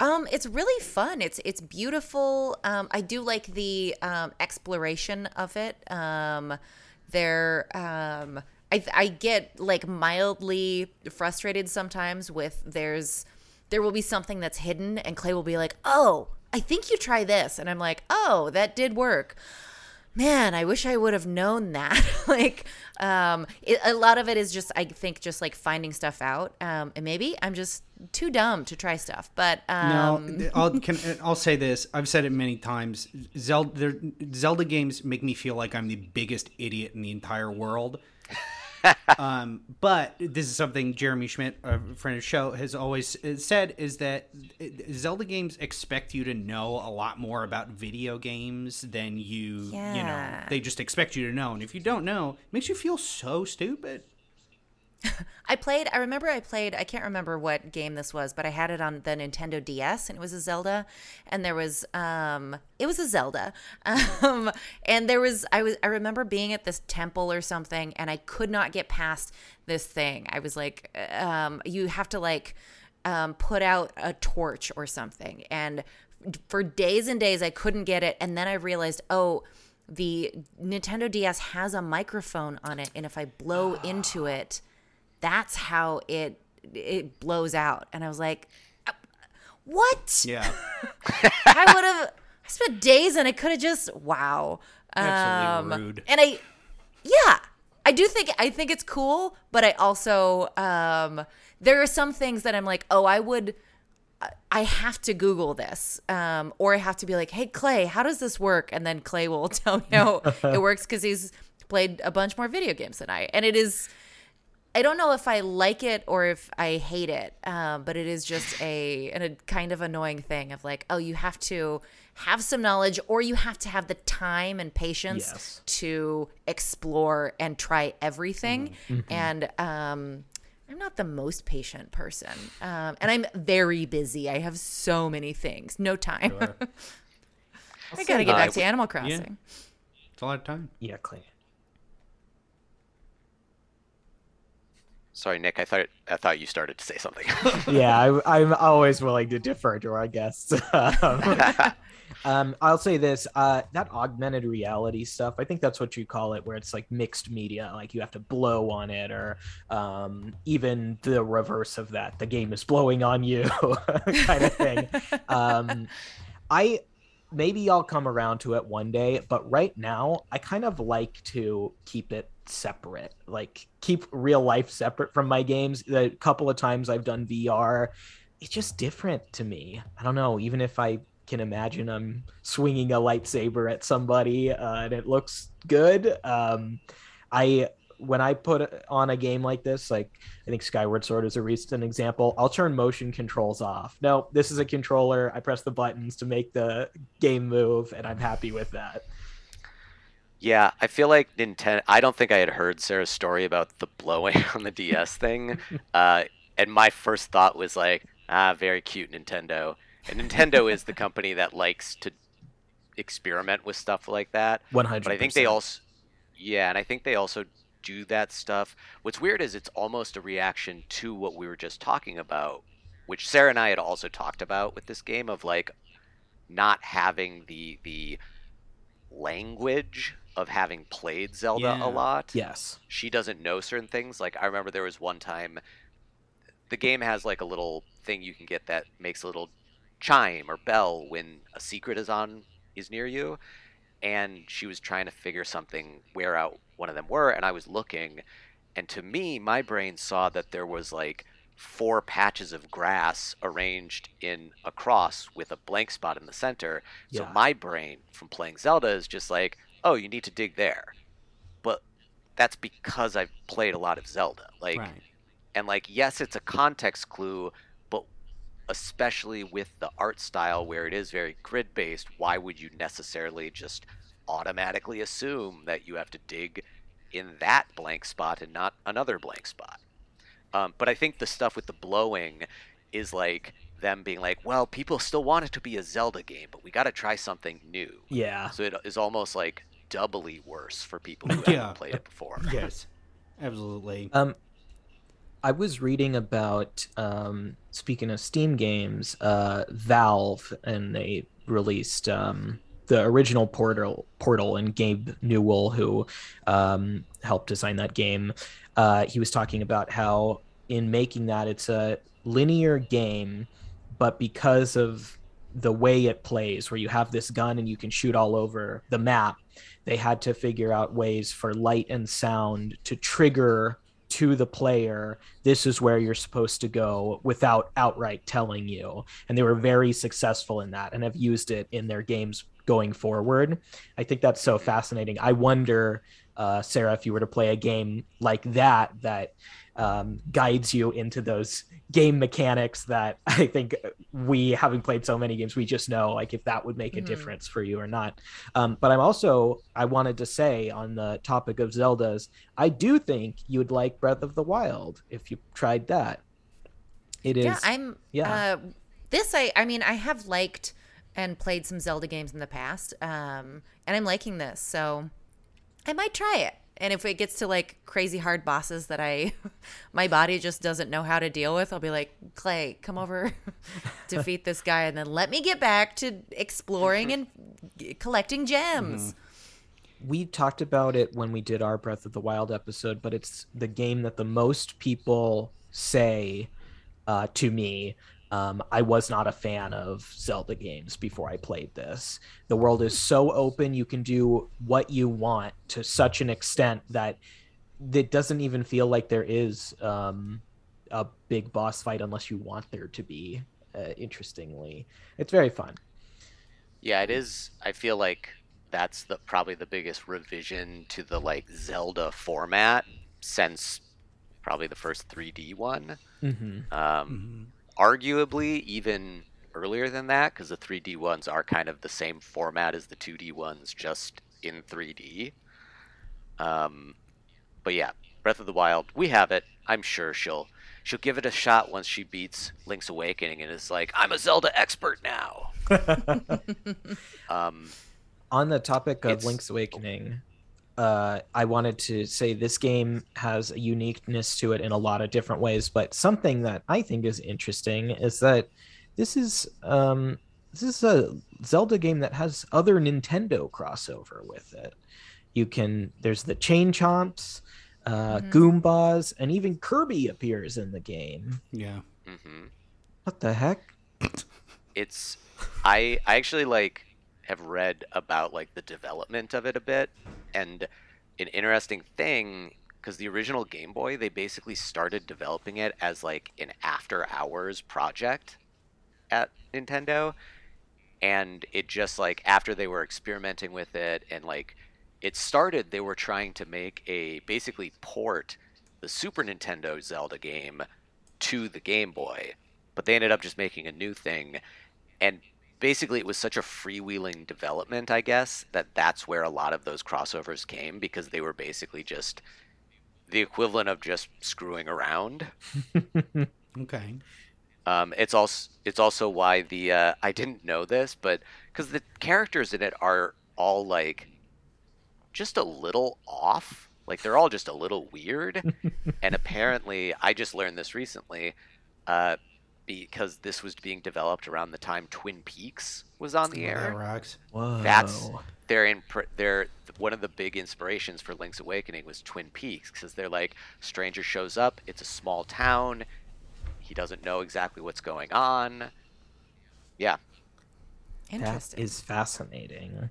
Um, it's really fun. It's it's beautiful. Um, I do like the um, exploration of it. Um, there, um, I I get like mildly frustrated sometimes with there's there will be something that's hidden and Clay will be like, oh, I think you try this, and I'm like, oh, that did work. Man, I wish I would have known that. like, um, it, a lot of it is just, I think, just like finding stuff out. Um, and maybe I'm just too dumb to try stuff. But um, No, I'll can, I'll say this. I've said it many times. Zelda Zelda games make me feel like I'm the biggest idiot in the entire world. Um, but this is something Jeremy Schmidt, a friend of the show, has always said is that Zelda games expect you to know a lot more about video games than you, you know, they just expect you to know. And if you don't know, it makes you feel so stupid. I played. I remember I played. I can't remember what game this was, but I had it on the Nintendo DS, and it was a Zelda. And there was, um, it was a Zelda. Um, and there was. I was. I remember being at this temple or something, and I could not get past this thing. I was like, um, you have to like, um, put out a torch or something, and for days and days I couldn't get it, and then I realized, oh. The Nintendo DS has a microphone on it, and if I blow into it, that's how it it blows out and i was like "Uh, what Yeah, i would have i spent days and i could have just wow Absolutely Um, rude. and i yeah i do think i think it's cool but i also um there are some things that i'm like oh i would I have to Google this, um, or I have to be like, "Hey, Clay, how does this work?" And then Clay will tell me how it works because he's played a bunch more video games than I. And it is, I don't know if I like it or if I hate it, um, but it is just a, an, a kind of annoying thing of like, oh, you have to have some knowledge or you have to have the time and patience Yes. to explore and try everything. Mm-hmm. And um, I'm not the most patient person, um, and I'm very busy. I have so many things, no time. I gotta get Uh, back to Animal Crossing. it's a lot of time. Yeah, Clay. Sorry, Nick. I thought I thought you started to say something. yeah, I, I'm always willing to defer to our guests. um, um, I'll say this: uh, that augmented reality stuff. I think that's what you call it, where it's like mixed media, like you have to blow on it, or um, even the reverse of that. The game is blowing on you, kind of thing. Um, I maybe I'll come around to it one day, but right now I kind of like to keep it separate. Like keep real life separate from my games. The couple of times I've done VR, it's just different to me. I don't know, even if I can imagine I'm swinging a lightsaber at somebody uh, and it looks good, um I when I put on a game like this, like I think Skyward Sword is a recent example, I'll turn motion controls off. No, this is a controller. I press the buttons to make the game move, and I'm happy with that. yeah, I feel like Nintendo. I don't think I had heard Sarah's story about the blowing on the DS thing, uh, and my first thought was like, ah, very cute Nintendo. And Nintendo is the company that likes to experiment with stuff like that. One hundred percent. But I think they also, yeah, and I think they also do that stuff. What's weird is it's almost a reaction to what we were just talking about, which Sarah and I had also talked about with this game of like not having the the language of having played Zelda Yeah. a lot. Yes. She doesn't know certain things. Like I remember there was one time the game has like a little thing you can get that makes a little chime or bell when a secret is on is near you and she was trying to figure something where out one of them were and I was looking and to me my brain saw that there was like four patches of grass arranged in a cross with a blank spot in the center so Yeah. my brain from playing Zelda is just like oh you need to dig there but that's because I've played a lot of Zelda like right. and like yes it's a context clue but especially with the art style where it is very grid based why would you necessarily just automatically assume that you have to dig in that blank spot and not another blank spot um, but i think the stuff with the blowing is like them being like well people still want it to be a zelda game but we got to try something new Yeah. so it is almost like doubly worse for people who Yeah. haven't played it before Yes, absolutely. Um, I was reading about um, speaking of Steam games, uh, Valve, and they released um, the original Portal, Portal, and Gabe Newell, who um, helped design that game. Uh, he was talking about how in making that, it's a linear game, but because of the way it plays, where you have this gun and you can shoot all over the map, they had to figure out ways for light and sound to trigger to the player this is where you're supposed to go without outright telling you and they were very successful in that and have used it in their games going forward i think that's so fascinating i wonder uh, sarah if you were to play a game like that that um, guides you into those game mechanics that i think we having played so many games we just know like if that would make a Mhm. difference for you or not um, but i'm also i wanted to say on the topic of zeldas I do think you would like Breath of the Wild if you tried that. It is Yeah, I'm. yeah. Uh, this I I mean I have liked and played some Zelda games in the past, um, and I'm liking this, so I might try it. And if it gets to like crazy hard bosses that I, my body just doesn't know how to deal with, I'll be like, Clay, come over, defeat this guy, and then let me get back to exploring and collecting gems. we talked about it when we did our Breath of the Wild episode, but it's the game that the most people say uh, to me. Um, I was not a fan of Zelda games before I played this. The world is so open; you can do what you want to such an extent that it doesn't even feel like there is um, a big boss fight unless you want there to be. Uh, interestingly, it's very fun. Yeah, it is. I feel like that's the probably the biggest revision to the like Zelda format since probably the first 3D one. Mm-hmm. Um, Arguably, even earlier than that, because the 3D ones are kind of the same format as the 2D ones, just in 3D. Um, but yeah, Breath of the Wild, we have it. I'm sure she'll she'll give it a shot once she beats Link's Awakening and is like, I'm a Zelda expert now. um, on the topic of Link's Awakening, uh, I wanted to say this game has a uniqueness to it in a lot of different ways. But something that I think is interesting is that this is um, this is a Zelda game that has other Nintendo crossover with it. You can there's the Chain Chomps, uh, Mhm. Goombas, and even Kirby appears in the game. Yeah. hmm What the heck? it's I I actually like have read about like the development of it a bit and an interesting thing because the original Game Boy they basically started developing it as like an after hours project at Nintendo. And it just like after they were experimenting with it and like it started they were trying to make a basically port the Super Nintendo Zelda game to the Game Boy. But they ended up just making a new thing. And basically it was such a freewheeling development i guess that that's where a lot of those crossovers came because they were basically just the equivalent of just screwing around Okay. um, it's also it's also why the uh, I didn't know this, but because the characters in it are all like just a little off, like they're all just a little weird, and apparently I just learned this recently. Uh, because this was being developed around the time Twin Peaks was on the That air. rocks. Whoa. That's they're in they're one of the big inspirations for Link's Awakening was Twin Peaks because they're like stranger shows up, it's a small town, he doesn't know exactly what's going on. Yeah, That Interesting. is fascinating.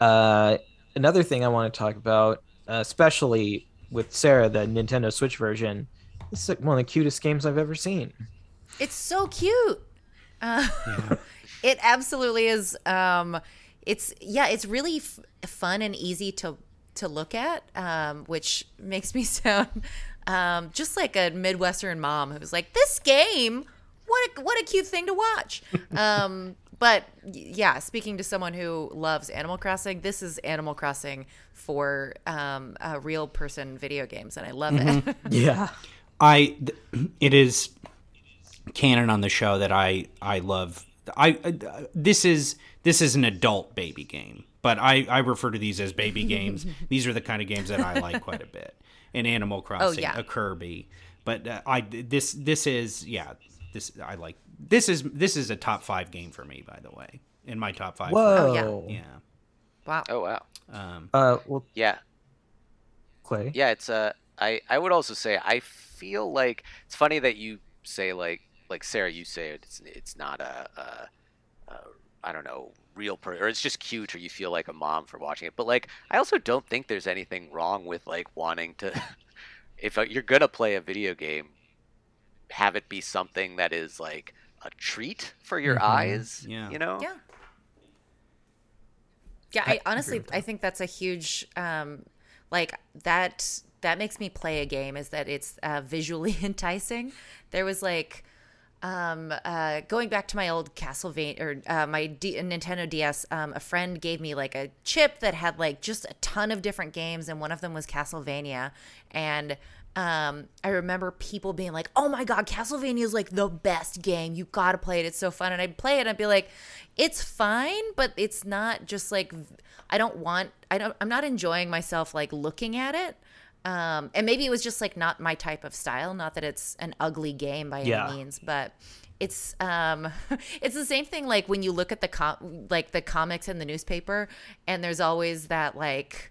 Uh, another thing I want to talk about, uh, especially with Sarah, the Nintendo Switch version, this is like one of the cutest games I've ever seen. It's so cute. Uh, it absolutely is. Um, it's yeah, it's really f- fun and easy to to look at, um, which makes me sound um, just like a midwestern mom who's like, "This game, what a, what a cute thing to watch." Um, but yeah, speaking to someone who loves Animal Crossing, this is Animal Crossing for um, uh, real person video games, and I love it. Yeah. I th- it is canon on the show that I I love. I uh, this is this is an adult baby game, but I I refer to these as baby games. these are the kind of games that I like quite a bit. An Animal Crossing, yeah. a Kirby, but uh, I this this is yeah this I like this is this is a top five game for me by the way in my top five. Whoa. yeah. Yeah. wow. Oh wow. Um, Uh, well, Yeah. Clay. Yeah, it's uh I I would also say I feel like it's funny that you say like like Sarah you say it's it's not a, a, a I don't know real per or it's just cute or you feel like a mom for watching it but like I also don't think there's anything wrong with like wanting to if uh, you're gonna play a video game have it be something that is like a treat for your eyes yeah. you know Yeah. Yeah, I, honestly I think that's a huge um like that that makes me play a game is that it's uh, visually enticing. There was like um uh going back to my old Castlevania or uh, my D- Nintendo DS um a friend gave me like a chip that had like just a ton of different games and one of them was Castlevania and um, I remember people being like, "Oh my god, Castlevania is like the best game. You gotta play it. It's so fun." And I'd play it, and I'd be like, "It's fine, but it's not just like I don't want. I don't. I'm not enjoying myself like looking at it." Um, and maybe it was just like not my type of style. Not that it's an ugly game by Yeah. any means, but it's um it's the same thing like when you look at the com- like the comics in the newspaper and there's always that like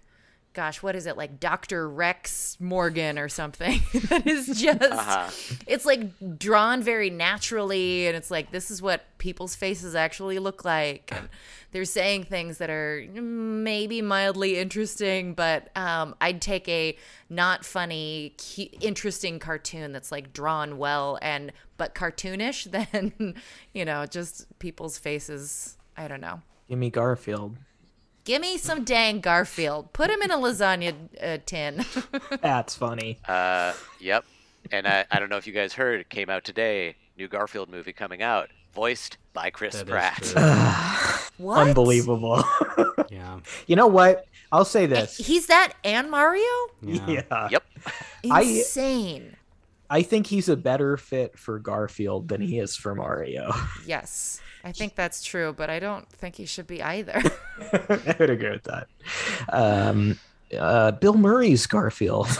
gosh, what is it like Dr. Rex Morgan or something that is just Uh-huh. it's like drawn very naturally and it's like this is what people's faces actually look like and they're saying things that are maybe mildly interesting but um, i'd take a not funny cu- interesting cartoon that's like drawn well and but cartoonish than you know just people's faces i don't know Give me Garfield. Give me some dang garfield put him in a lasagna uh, tin That's funny. Uh, yep. And I, I don't know if you guys heard, it came out today. New Garfield movie coming out, voiced by Chris that is Pratt. true. what Unbelievable. yeah. you know what? I'll say this. he's that and mario Yeah. Yeah. Yep. I- insane I think he's a better fit for Garfield than he is for Mario. Yes, I think that's true, but I don't think he should be either. I would agree with that. Um, uh, Bill Murray's Garfield.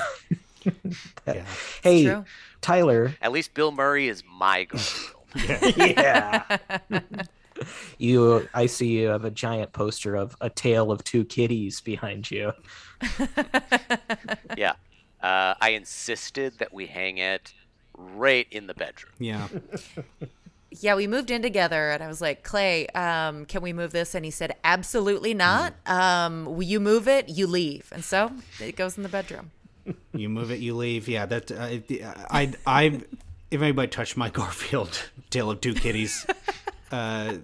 Yeah. hey, true. Tyler. At least Bill Murray is my Garfield. Yeah. you, I see you have a giant poster of a tale of two kitties behind you. yeah. Uh, I insisted that we hang it right in the bedroom. Yeah. yeah, we moved in together, and I was like, Clay, um, can we move this? And he said, Absolutely not. Um, will you move it? You leave, and so it goes in the bedroom. You move it, you leave. Yeah, that uh, I I if anybody touched my Garfield Tale of Two Kitties uh,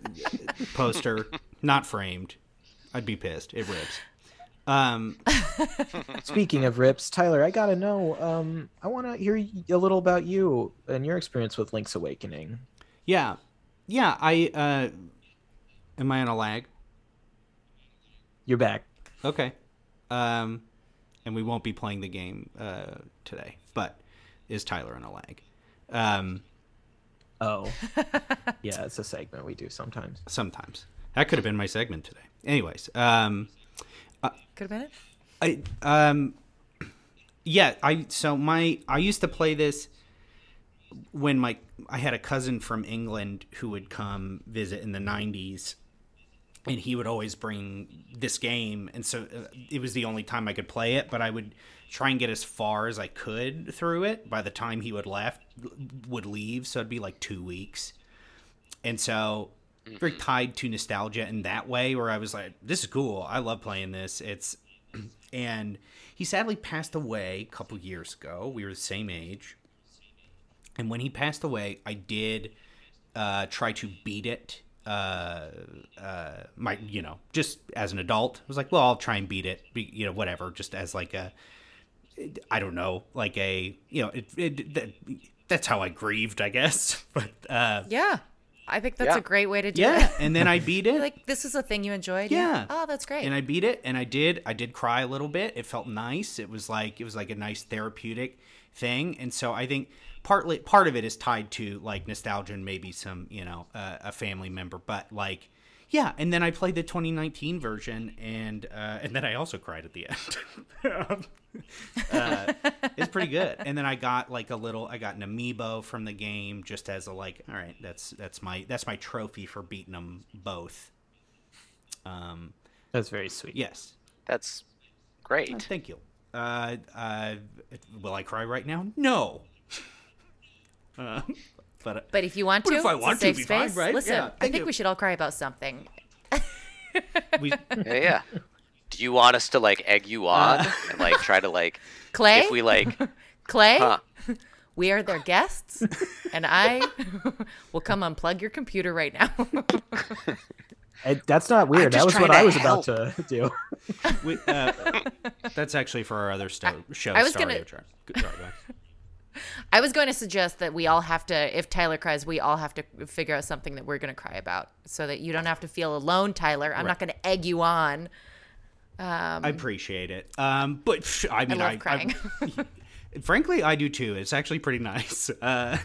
poster, not framed, I'd be pissed. It rips. Um, Speaking of rips, Tyler, I gotta know. Um, I want to hear a little about you and your experience with Link's Awakening. yeah, yeah. I uh, am I on a lag? You're back. Okay. Um, and we won't be playing the game uh, today, but is Tyler on a lag? Um, Oh, yeah, it's a segment we do sometimes. sometimes that could have been my segment today. Anyways, um, Could have been it. I um yeah, I so my I used to play this when my I had a cousin from England who would come visit in the 90s and he would always bring this game and so uh, it was the only time I could play it but I would try and get as far as I could through it by the time he would left would leave so it'd be like 2 weeks and so very tied to nostalgia in that way where I was like this is cool I love playing this it's and he sadly passed away a couple years ago we were the same age and when he passed away, I did uh, try to beat it. Uh, uh, my, you know, just as an adult, I was like, well, I'll try and beat it. Be, you know, whatever. Just as like a, I don't know, like a, you know, it, it that, that's how I grieved, I guess. But uh, Yeah. I think that's Yeah. a great way to do yeah, it. Yeah, and then I beat it. like this is a thing you enjoyed. Yeah. Oh, that's great. and I beat it, and I did. I did cry a little bit. It felt nice. It was like it was like a nice therapeutic thing, and so I think partly part of it is tied to like nostalgia and maybe some you know uh, a family member, but like yeah. And then I played the 2019 version, and uh, and then I also cried at the end. uh, it's pretty good. And then I got like a little. I got an amiibo from the game just as a like. All right, that's that's my that's my trophy for beating them both. Um. That's very sweet. Yes. That's Uh, great. Thank you. Uh, uh, will I cry right now? No. Uh, but uh, but if you want to, if I want to, safe be fine, space. right? Listen, Yeah, I think you. we should all cry about something. we, Yeah, yeah. Do you want us to like egg you on and like try to like Clay, if we like Clay, huh? we are their guests, and I will come unplug your computer right now. Uh, that's not weird. That was what I to was about to do. we uh, that's actually for our other sto- show. I was Stario gonna- Track. I was going to suggest that we all have to, if Tyler cries, we all have to figure out something that we're going to cry about, so that you don't have to feel alone, Tyler. I'm not going to egg you on. I appreciate it. Um, but pff, I mean, love I, crying. I- frankly, I do too. It's actually pretty nice. Uh,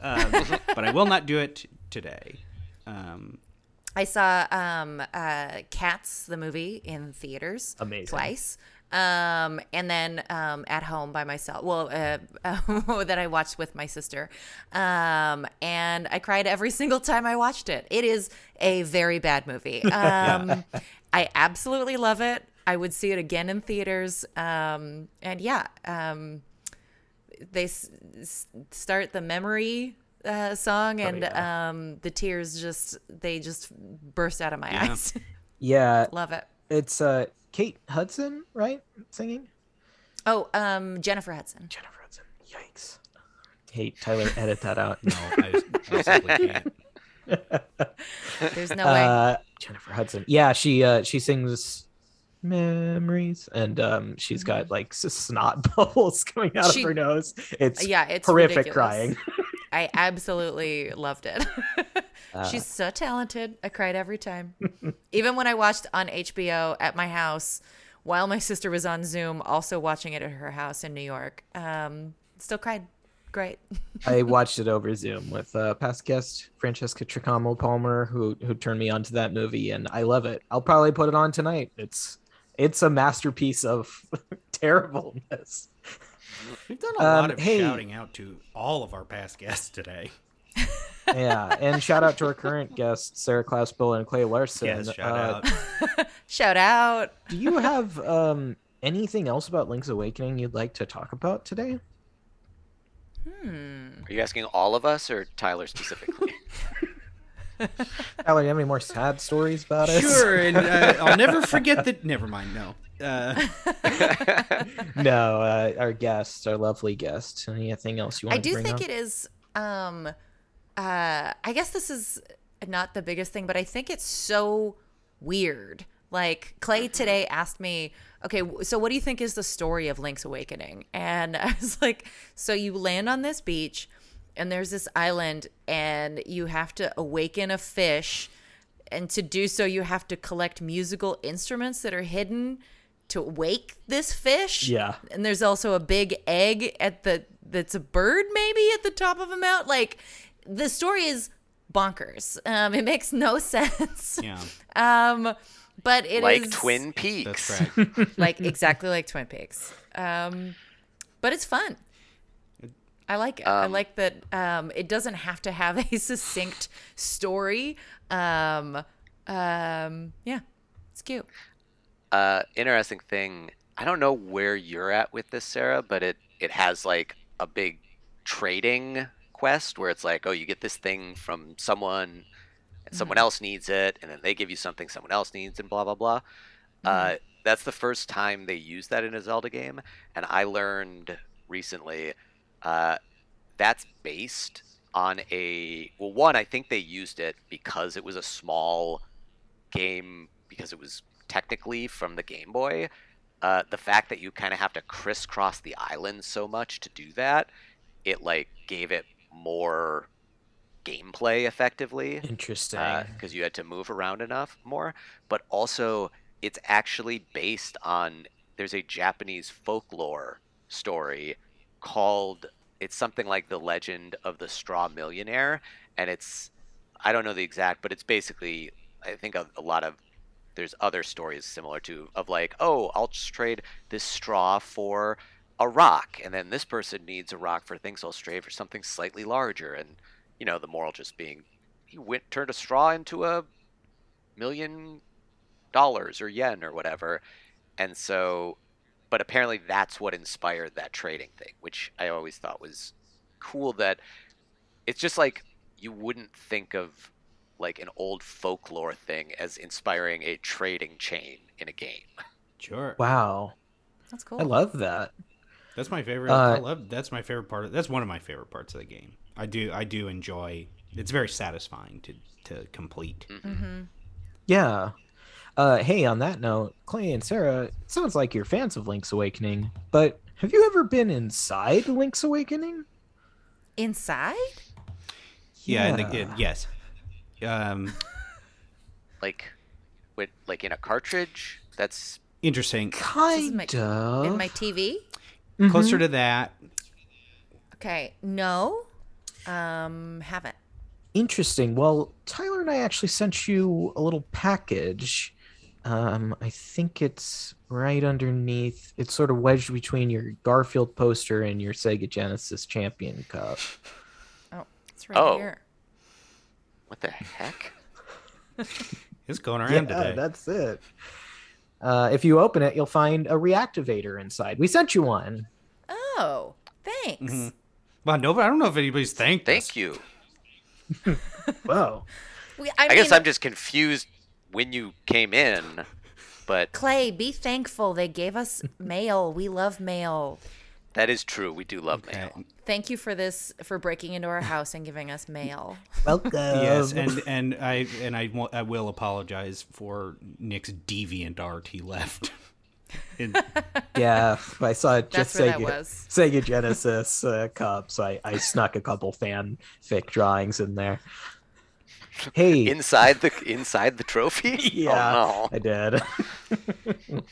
um, but I will not do it today. Um, I saw um, uh, Cats the movie in theaters Amazing. twice, um, and then um, at home by myself. Well, uh, that I watched with my sister, um, and I cried every single time I watched it. It is a very bad movie. Um, I absolutely love it. I would see it again in theaters, um, and yeah. Um, they s- s- start the memory uh, song and yeah. um, the tears just they just burst out of my Yeah. eyes Yeah, love it it's uh Kate Hudson, right? Singing oh um jennifer hudson Jennifer Hudson. Yikes. Hey, Tyler, edit that out. no, I, I simply can't. there's no way Uh, Jennifer Hudson. Yeah, she uh she sings memories and um she's got like snot bubbles coming out She- of her nose. It's yeah it's horrific ridiculous. crying. i absolutely loved it Uh. she's so talented i cried every time even when i watched on hbo at my house while my sister was on zoom also watching it at her house in new york um still cried great I watched it over Zoom with uh, past guest Francesca Tricamo Palmer, who who turned me on to that movie, and I love it. I'll probably put it on tonight. It's it's a masterpiece of terribleness. We've done a lot Um, of hey. shouting out to all of our past guests today. Yeah, and shout out to our current guests, Sarah Claspell and Clay Larsen. Yes, shout Uh, out. shout out Do you have um, anything else about Link's Awakening you'd like to talk about today? Are you asking all of us or Tyler specifically? Tyler, do you have any more sad stories about us? Sure, and uh, I'll never forget that. Never mind. No. Uh, No, uh, our guests, our lovely guests. Anything else you want to say? I to do bring think up? it is. Um, uh, I guess this is not the biggest thing, but I think it's so weird. Like Clay today asked me, "Okay, so what do you think is the story of Link's Awakening?" And I was like, "So you land on this beach, and there's this island, and you have to awaken a fish." and to do so you have to collect musical instruments that are hidden to wake this fish Yeah. and there's also a big egg at the that's a bird maybe at the top of a mountain like the story is bonkers um it makes no sense yeah, um but it is like Twin Peaks. that's right. like exactly like twin peaks um but it's fun I like it. I Um, like that um, it doesn't have to have a succinct story. Um, um, yeah, it's cute. uh, interesting thing. I don't know where you're at with this, Sarah, but it it has like a big trading quest where it's like, oh, you get this thing from someone, and someone else needs it, and then they give you something someone else needs, and blah blah blah. Uh, that's the first time they use that in a Zelda game, and I learned recently uh, that's based on a well, one I think they used it because it was a small game because it was technically from the Game Boy. Uh, the fact that you kind of have to crisscross the island so much to do that, it like gave it more gameplay effectively Interesting. because you had to move around enough more. But also, it's actually based on there's a Japanese folklore story called it's something like the Legend of the Straw Millionaire, and it's I don't know the exact, but it's basically I think a, a lot of there's other stories similar to of like oh I'll just trade this straw for a rock, and then this person needs a rock for things, so I'll trade for something slightly larger, and you know the moral just being he went turned a straw into a million dollars or yen or whatever and so but apparently that's what inspired that trading thing which i always thought was cool that it's just like you wouldn't think of like an old folklore thing as inspiring a trading chain in a game Sure. wow. That's cool. I love that. That's my favorite. Uh, I love. That's my favorite part. Of, that's one of my favorite parts of the game. I do. I do enjoy. It's very satisfying to to complete. Mm-hmm. Yeah. Uh, hey, on that note, Clay and Sarah, it sounds like you're fans of Link's Awakening, but have you ever been inside Link's Awakening? Inside? Yeah. and the, it- yes. Um. like with like in a cartridge that's Interesting. Kind my- of. In my TV? Mm-hmm. Closer to that. Okay. No. Um, haven't. Interesting. Well, Tyler and I actually sent you a little package. Um, I think it's right underneath. It's sort of wedged between your Garfield poster and your Sega Genesis Champion Cup. Oh, it's right Oh. here. what the heck It's going around yeah, today. that's it. Uh, if you open it, you'll find a reactivator inside. We sent you one. Oh, thanks. Mhm. Well, no, I don't know if anybody's thanked us. thank you Whoa. We, I, i, guess i'm just confused when you came in but Clay, be thankful. They gave us mail. We love mail. that is true we do love Okay. mail Thank you for this, for breaking into our house and giving us mail. Welcome. Yes, and and I and I, I will apologize for Nick's deviant art he left. In, yeah, I saw it just That's where that Sega, was. Sega Genesis uh, cup, so I, I snuck a couple fanfic drawings in there. Hey, inside the inside the trophy yeah, oh, no. I did.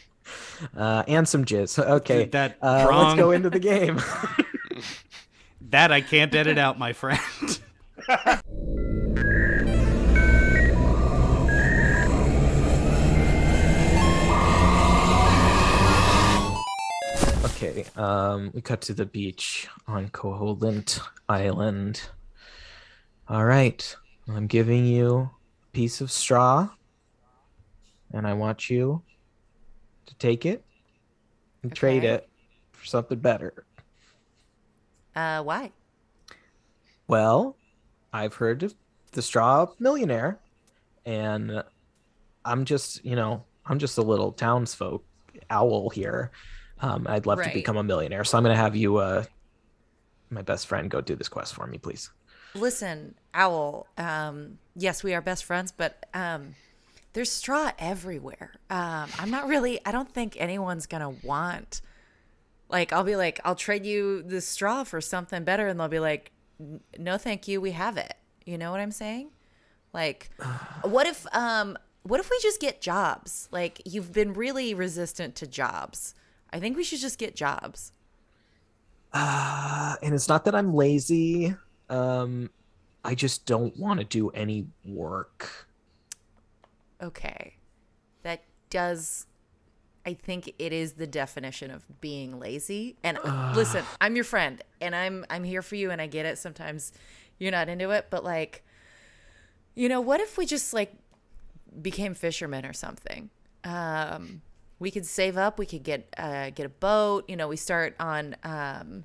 uh, and some jizz. Okay, That uh, let's go into the game. that I can't edit out, my friend. Okay, um, we cut to the beach on Koholint Island. All right, I'm giving you a piece of straw, and I want you to take it and trade it for something better. Uh, why? Well, I've heard of the straw millionaire, and I'm just, you know, I'm just a little townsfolk owl here. Um, I'd love to become a millionaire, so I'm gonna have you, uh, my best friend, go do this quest for me, please. Listen, Owl. Um, yes, we are best friends, but um, there's straw everywhere. Um, I'm not really. I don't think anyone's gonna want. Like, I'll be like, I'll trade you the straw for something better, and they'll be like, No, thank you. We have it. You know what I'm saying? Like, what if um, what if we just get jobs? Like, you've been really resistant to jobs. I think we should just get jobs. Uh, and it's not that I'm lazy. Um, I just don't want to do any work. Okay. That does I think it is the definition of being lazy. And listen, I'm your friend and I'm I'm here for you and I get it. Sometimes you're not into it, but like you know, what if we just like became fishermen or something? Um we could save up, we could get uh get a boat, you know, we start on um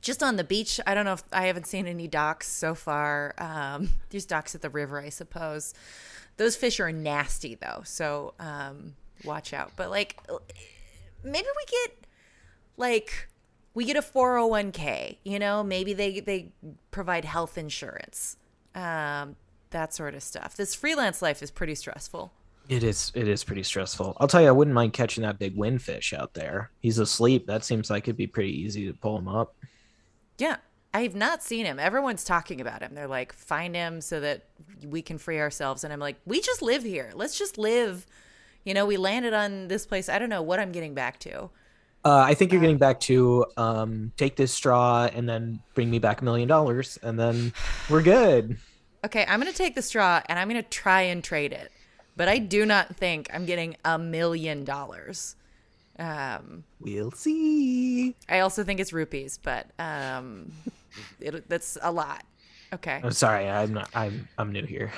just on the beach. I don't know if I haven't seen any docks so far. Um, there's docks at the river, I suppose. Those fish are nasty though, so um, watch out. But like, maybe we get like we get a 401k. You know, maybe they they provide health insurance, um, that sort of stuff. This freelance life is pretty stressful. It is. It is pretty stressful. I'll tell you, I wouldn't mind catching that big windfish out there. He's asleep. That seems like it'd be pretty easy to pull him up. Yeah. I've not seen him. Everyone's talking about him. They're like, find him so that we can free ourselves. And I'm like, we just live here. Let's just live. You know, we landed on this place. I don't know what I'm getting back to. Uh, I think you're getting back to um, take this straw and then bring me back a million dollars, and then we're good. Okay, I'm going to take the straw and I'm going to try and trade it. But I do not think I'm getting a million dollars. Um, We'll see. I also think it's rupees, but um, it, that's a lot. Okay. I'm sorry. I'm not. I'm. I'm new here.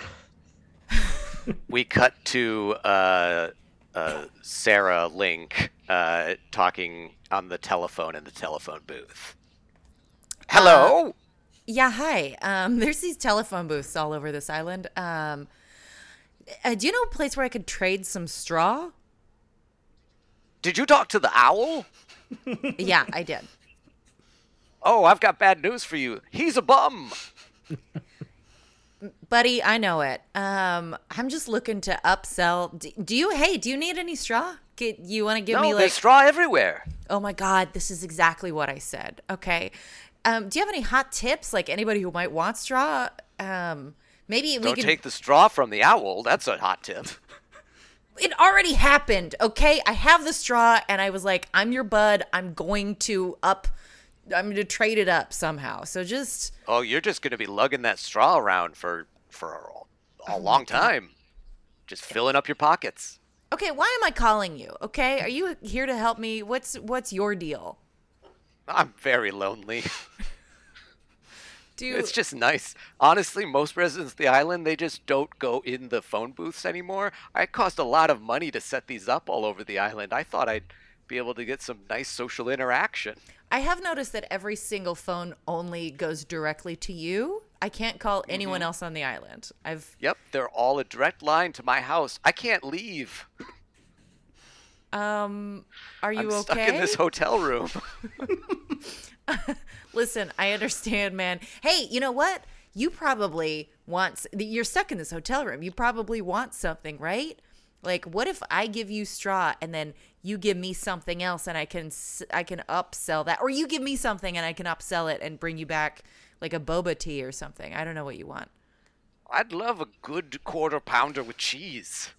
we cut to uh, uh, Sarah Link uh, talking on the telephone in the telephone booth. Hello. Yeah, hi. Um, there's these telephone booths all over this island. Um, uh, do you know a place where I could trade some straw? Did you talk to the owl? yeah, I did. Oh, I've got bad news for you. He's a bum. Buddy, I know it. Um, I'm just looking to upsell. Do, do you? Hey, do you need any straw? Get, you want to give no, me there's like? straw everywhere. Oh my God, this is exactly what I said. Okay. Um, do you have any hot tips? Like anybody who might want straw? Um, maybe we Don't can. take the straw from the owl. That's a hot tip. It already happened. Okay, I have the straw, and I was like, I'm your bud. I'm going to up. I'm going to trade it up somehow. So just Oh, you're just going to be lugging that straw around for for a, a oh long time. Just filling up your pockets. okay. Why am I calling you? Okay, are you here to help me? What's what's your deal? I'm very lonely. Do It's just nice. Honestly, most residents of the island, they just don't go in the phone booths anymore. I cost a lot of money to set these up all over the island. I thought I'd be able to get some nice social interaction. I have noticed that every single phone only goes directly to you. I can't call anyone else on the island. I've Yep, they're all a direct line to my house. I can't leave. um. Are you I'm okay? stuck in this hotel room. Listen, I understand, man. Hey, you know what? You probably want. You're stuck in this hotel room. You probably want something, right? Like, what if I give you straw and then you give me something else and I can I can upsell that, or you give me something and I can upsell it and bring you back like a boba tea or something. I don't know what you want. I'd love a good quarter pounder with cheese.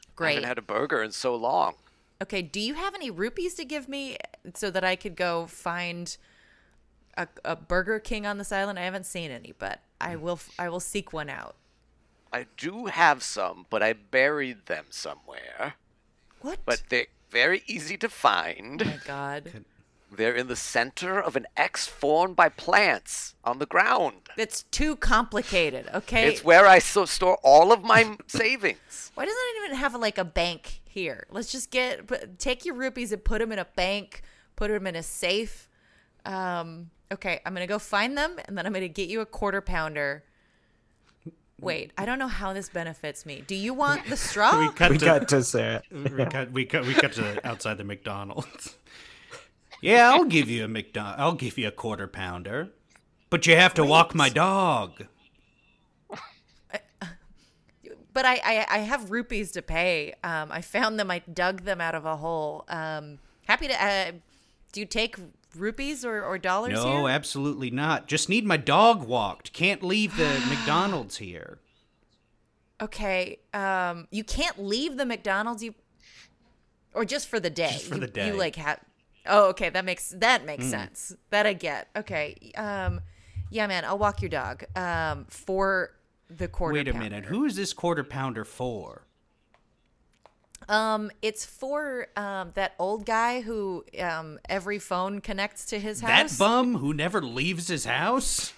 I Great. haven't had a burger in so long. Okay, do you have any rupees to give me so that I could go find a, a Burger King on this island? I haven't seen any, but I mm. will I will seek one out. I do have some, but I buried them somewhere. What? But they're very easy to find. oh my god. They're in the center of an X formed by plants on the ground. It's too complicated, okay? It's where I so store all of my savings. Why doesn't it even have like a bank here? Let's just get take your rupees and put them in a bank, put them in a safe. Um, okay, I'm gonna go find them, and then I'm gonna get you a quarter pounder. Wait, I don't know how this benefits me. Do you want the straw? We cut We to got to Sarah. we cut we cut we cut to outside the McDonald's. Yeah, I'll give you a McDonald. I'll give you a quarter pounder, but you have to walk my dog. but I, I I have rupees to pay. Um, I found them. I dug them out of a hole. Um, happy to. Uh, do you take rupees or, or dollars No, here? absolutely not. Just need my dog walked. Can't leave the McDonald's here. Okay. Um, you can't leave the McDonald's. You or just for the day. Just for You- the day. You like have. Oh, okay. That makes that makes sense. That I get. Okay. Um, yeah, man. I'll walk your dog. Um, for the quarter. Wait a pounder. minute. Who is this quarter pounder for? Um, it's for um that old guy who um every phone connects to his house. That bum who never leaves his house?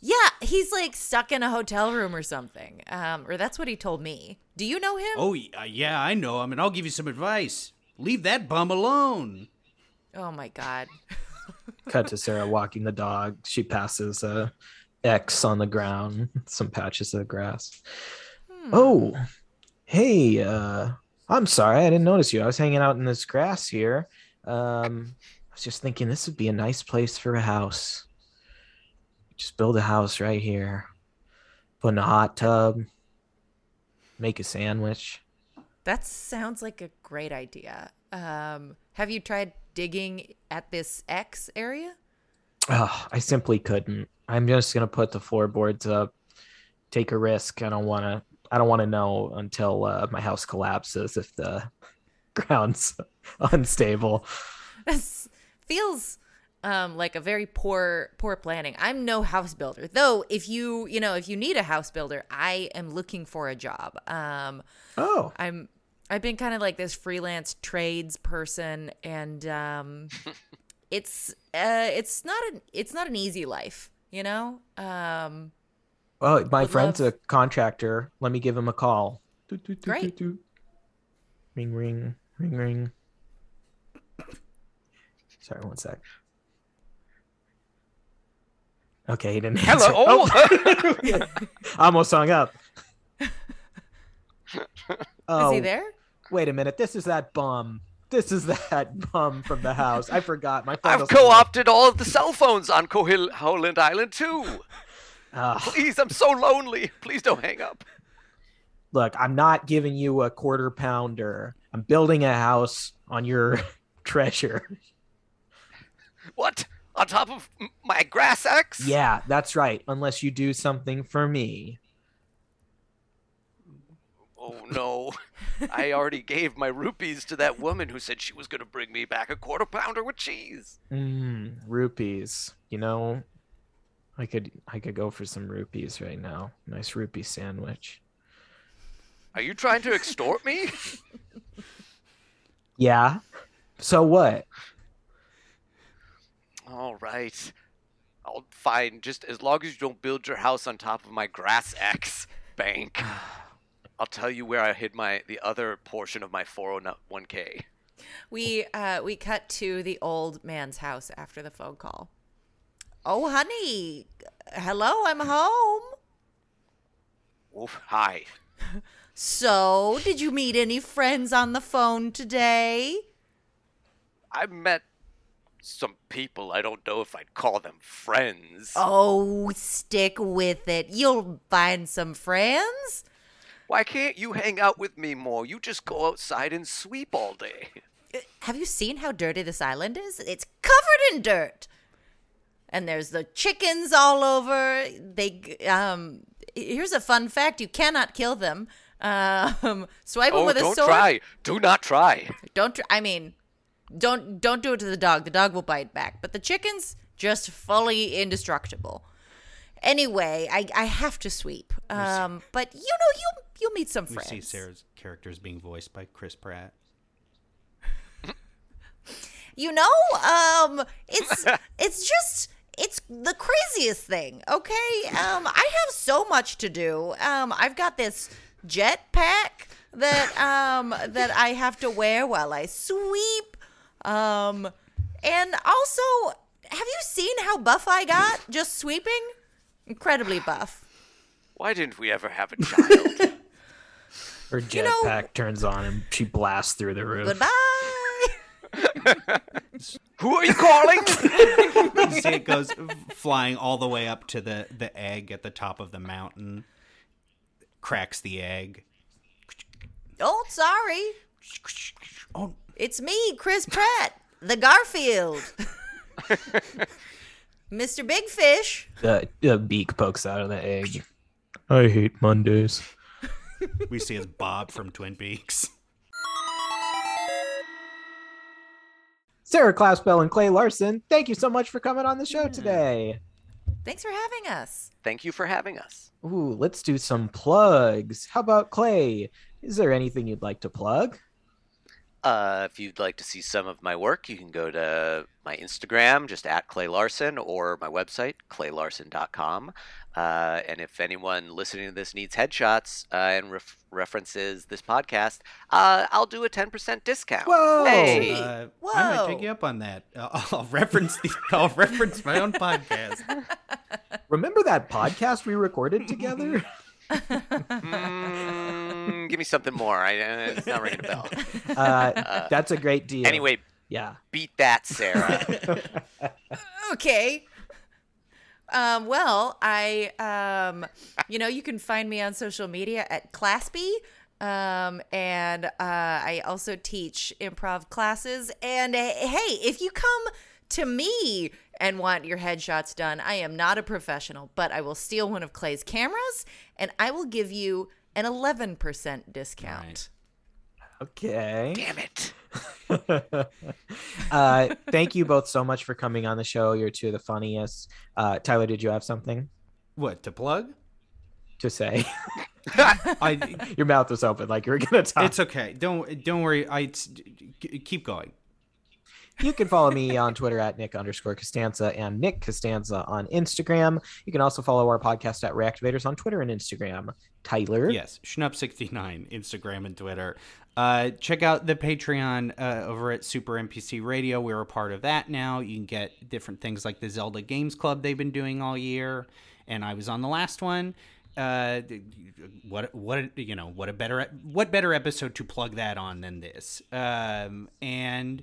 Yeah, he's like stuck in a hotel room or something. Um, or that's what he told me. Do you know him? Oh, uh, yeah, I know him, and I'll give you some advice. Leave that bum alone. Oh my god. Cut to Sarah walking the dog. She passes a X on the ground, some patches of grass. Oh, hey, uh, I'm sorry, I didn't notice you. I was hanging out in this grass here. Um, I was just thinking this would be a nice place for a house. Just build a house right here. Put in a hot tub. Make a sandwich. That sounds like a great idea. Um, have you tried digging at this X area? Oh, I simply couldn't. I'm just gonna put the floorboards up, take a risk. I don't want to. I don't want to know until uh, my house collapses if the ground's unstable. This feels um, like a very poor poor planning. I'm no house builder, though. If you you know if you need a house builder, I am looking for a job. Um, Oh, I'm I've been kind of like this freelance trades person, and um, it's uh, it's not an it's not an easy life, you know. Um, well, my friend's love- a contractor. Let me give him a call. Doot, doot, doot, Great. Ring, ring, ring, ring. Sorry, one sec. Okay, he didn't answer. Hello. Oh, I almost hung up. is Oh, he there? Wait a minute. This is that bum. This is that bum from the house. I forgot. My phone I've doesn't work. co-opted all of the cell phones on Cohil- Howland Island too. Ah, Please, I'm so lonely. Please don't hang up. look, I'm not giving you a quarter pounder. I'm building a house on your treasure. What? On top of my grass axe? Yeah, that's right. Unless you do something for me. Oh no. I already gave my rupees to that woman who said she was going to bring me back a quarter pounder with cheese. Mm, rupees. You know, I could I could go for some rupees right now. Nice rupee sandwich. Are you trying to extort me? Yeah. So what? All right. I'll fine. Just as long as you don't build your house on top of my grass axe bank. I'll tell you where I hid my the other portion of my 401k. We uh, we cut to the old man's house after the phone call. Oh, honey, hello, I'm home. Oh, hi. So, did you meet any friends on the phone today? I met some people. I don't know if I'd call them friends. Oh, stick with it. You'll find some friends. Why can't you hang out with me more? You just go outside and sweep all day. Have you seen how dirty this island is? It's covered in dirt. And there's the chickens all over. They um here's a fun fact, you cannot kill them. Um swipe them Oh, with a sword. don't try. Do not try. Don't tr- I mean don't don't do it to the dog. The dog will bite back. But the chickens just fully indestructible. Anyway, I I have to sweep. Um but you know you you'll meet some We friends. see Sarah's characters being voiced by Chris Pratt. You know, um, it's it's just it's the craziest thing. Okay, um, I have so much to do. Um, I've got this jetpack that um that I have to wear while I sweep. Um, and also, have you seen how buff I got just sweeping? Incredibly buff. Why didn't we ever have a child? Her You know- turns on and she blasts through the roof. Goodbye. Who are you calling? You see it goes flying all the way up to the, the egg at the top of the mountain, cracks the egg. Oh, sorry. Oh, It's me, Chris Pratt, the Garfield. Mr. Big Fish. The, the beak pokes out of the egg. I hate Mondays. we see as Bob from Twin Peaks. Sarah Claspell and Clay Larsen, thank you so much for coming on the show mm. today. Thanks for having us. Thank you for having us. Ooh, let's do some plugs. How about Clay? is there anything you'd like to plug? Uh, if you'd like to see some of my work, you can go to my Instagram, just at Clay Larsen, or my website, claylarsen.com. Uh, and if anyone listening to this needs headshots uh, and ref- references this podcast, uh, I'll do a 10% discount. Whoa! Hey! Uh, I might take Whoa. you up on that. I'll, I'll reference the. I'll reference my own podcast. Remember that podcast we recorded together? Mm, give me something more. I, uh, it's not ringing a bell. Uh, that's a great deal. Anyway, yeah. beat that, Sarah. okay. Um, well, I, um, you know, you can find me on social media at Claspy. Um, and uh, I also teach improv classes. And uh, hey, if you come to me and want your headshots done, I am not a professional, but I will steal one of Clay's cameras and I will give you an 11% discount. Right. Okay. Damn it. uh, thank you both so much for coming on the show. You're two of the funniest. Uh, Tyler, did you have something What to plug? to say? I. Your mouth was open, like you were gonna talk. It's okay. Don't don't worry. I keep going. You can follow me on Twitter at Nick underscore Costanza and Nick Costanza on Instagram. You can also follow our podcast at Reactivators on Twitter and Instagram. Tyler. Yes, Schnupp69, Instagram and Twitter. Uh, check out the Patreon uh, over at Super NPC Radio. We're a part of that now. You can get different things like the Zelda Games Club they've been doing all year, and I was on the last one. Uh, what what you know what a better what better episode to plug that on than this? Um, and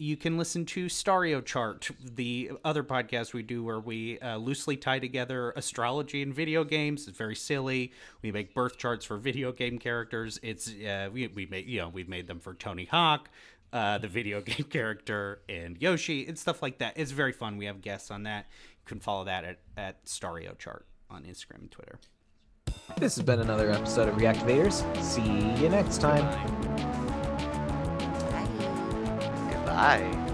you can listen to Stario Chart, the other podcast we do where we uh, loosely tie together astrology and video games. It's very silly. We make birth charts for video game characters. It's uh, we we make you know we've made them for Tony Hawk, uh, the video game character, and Yoshi and stuff like that. It's very fun. We have guests on that. You can follow that at at Stario Chart on Instagram and Twitter. This has been another episode of Reactivators. See you next time. Goodbye.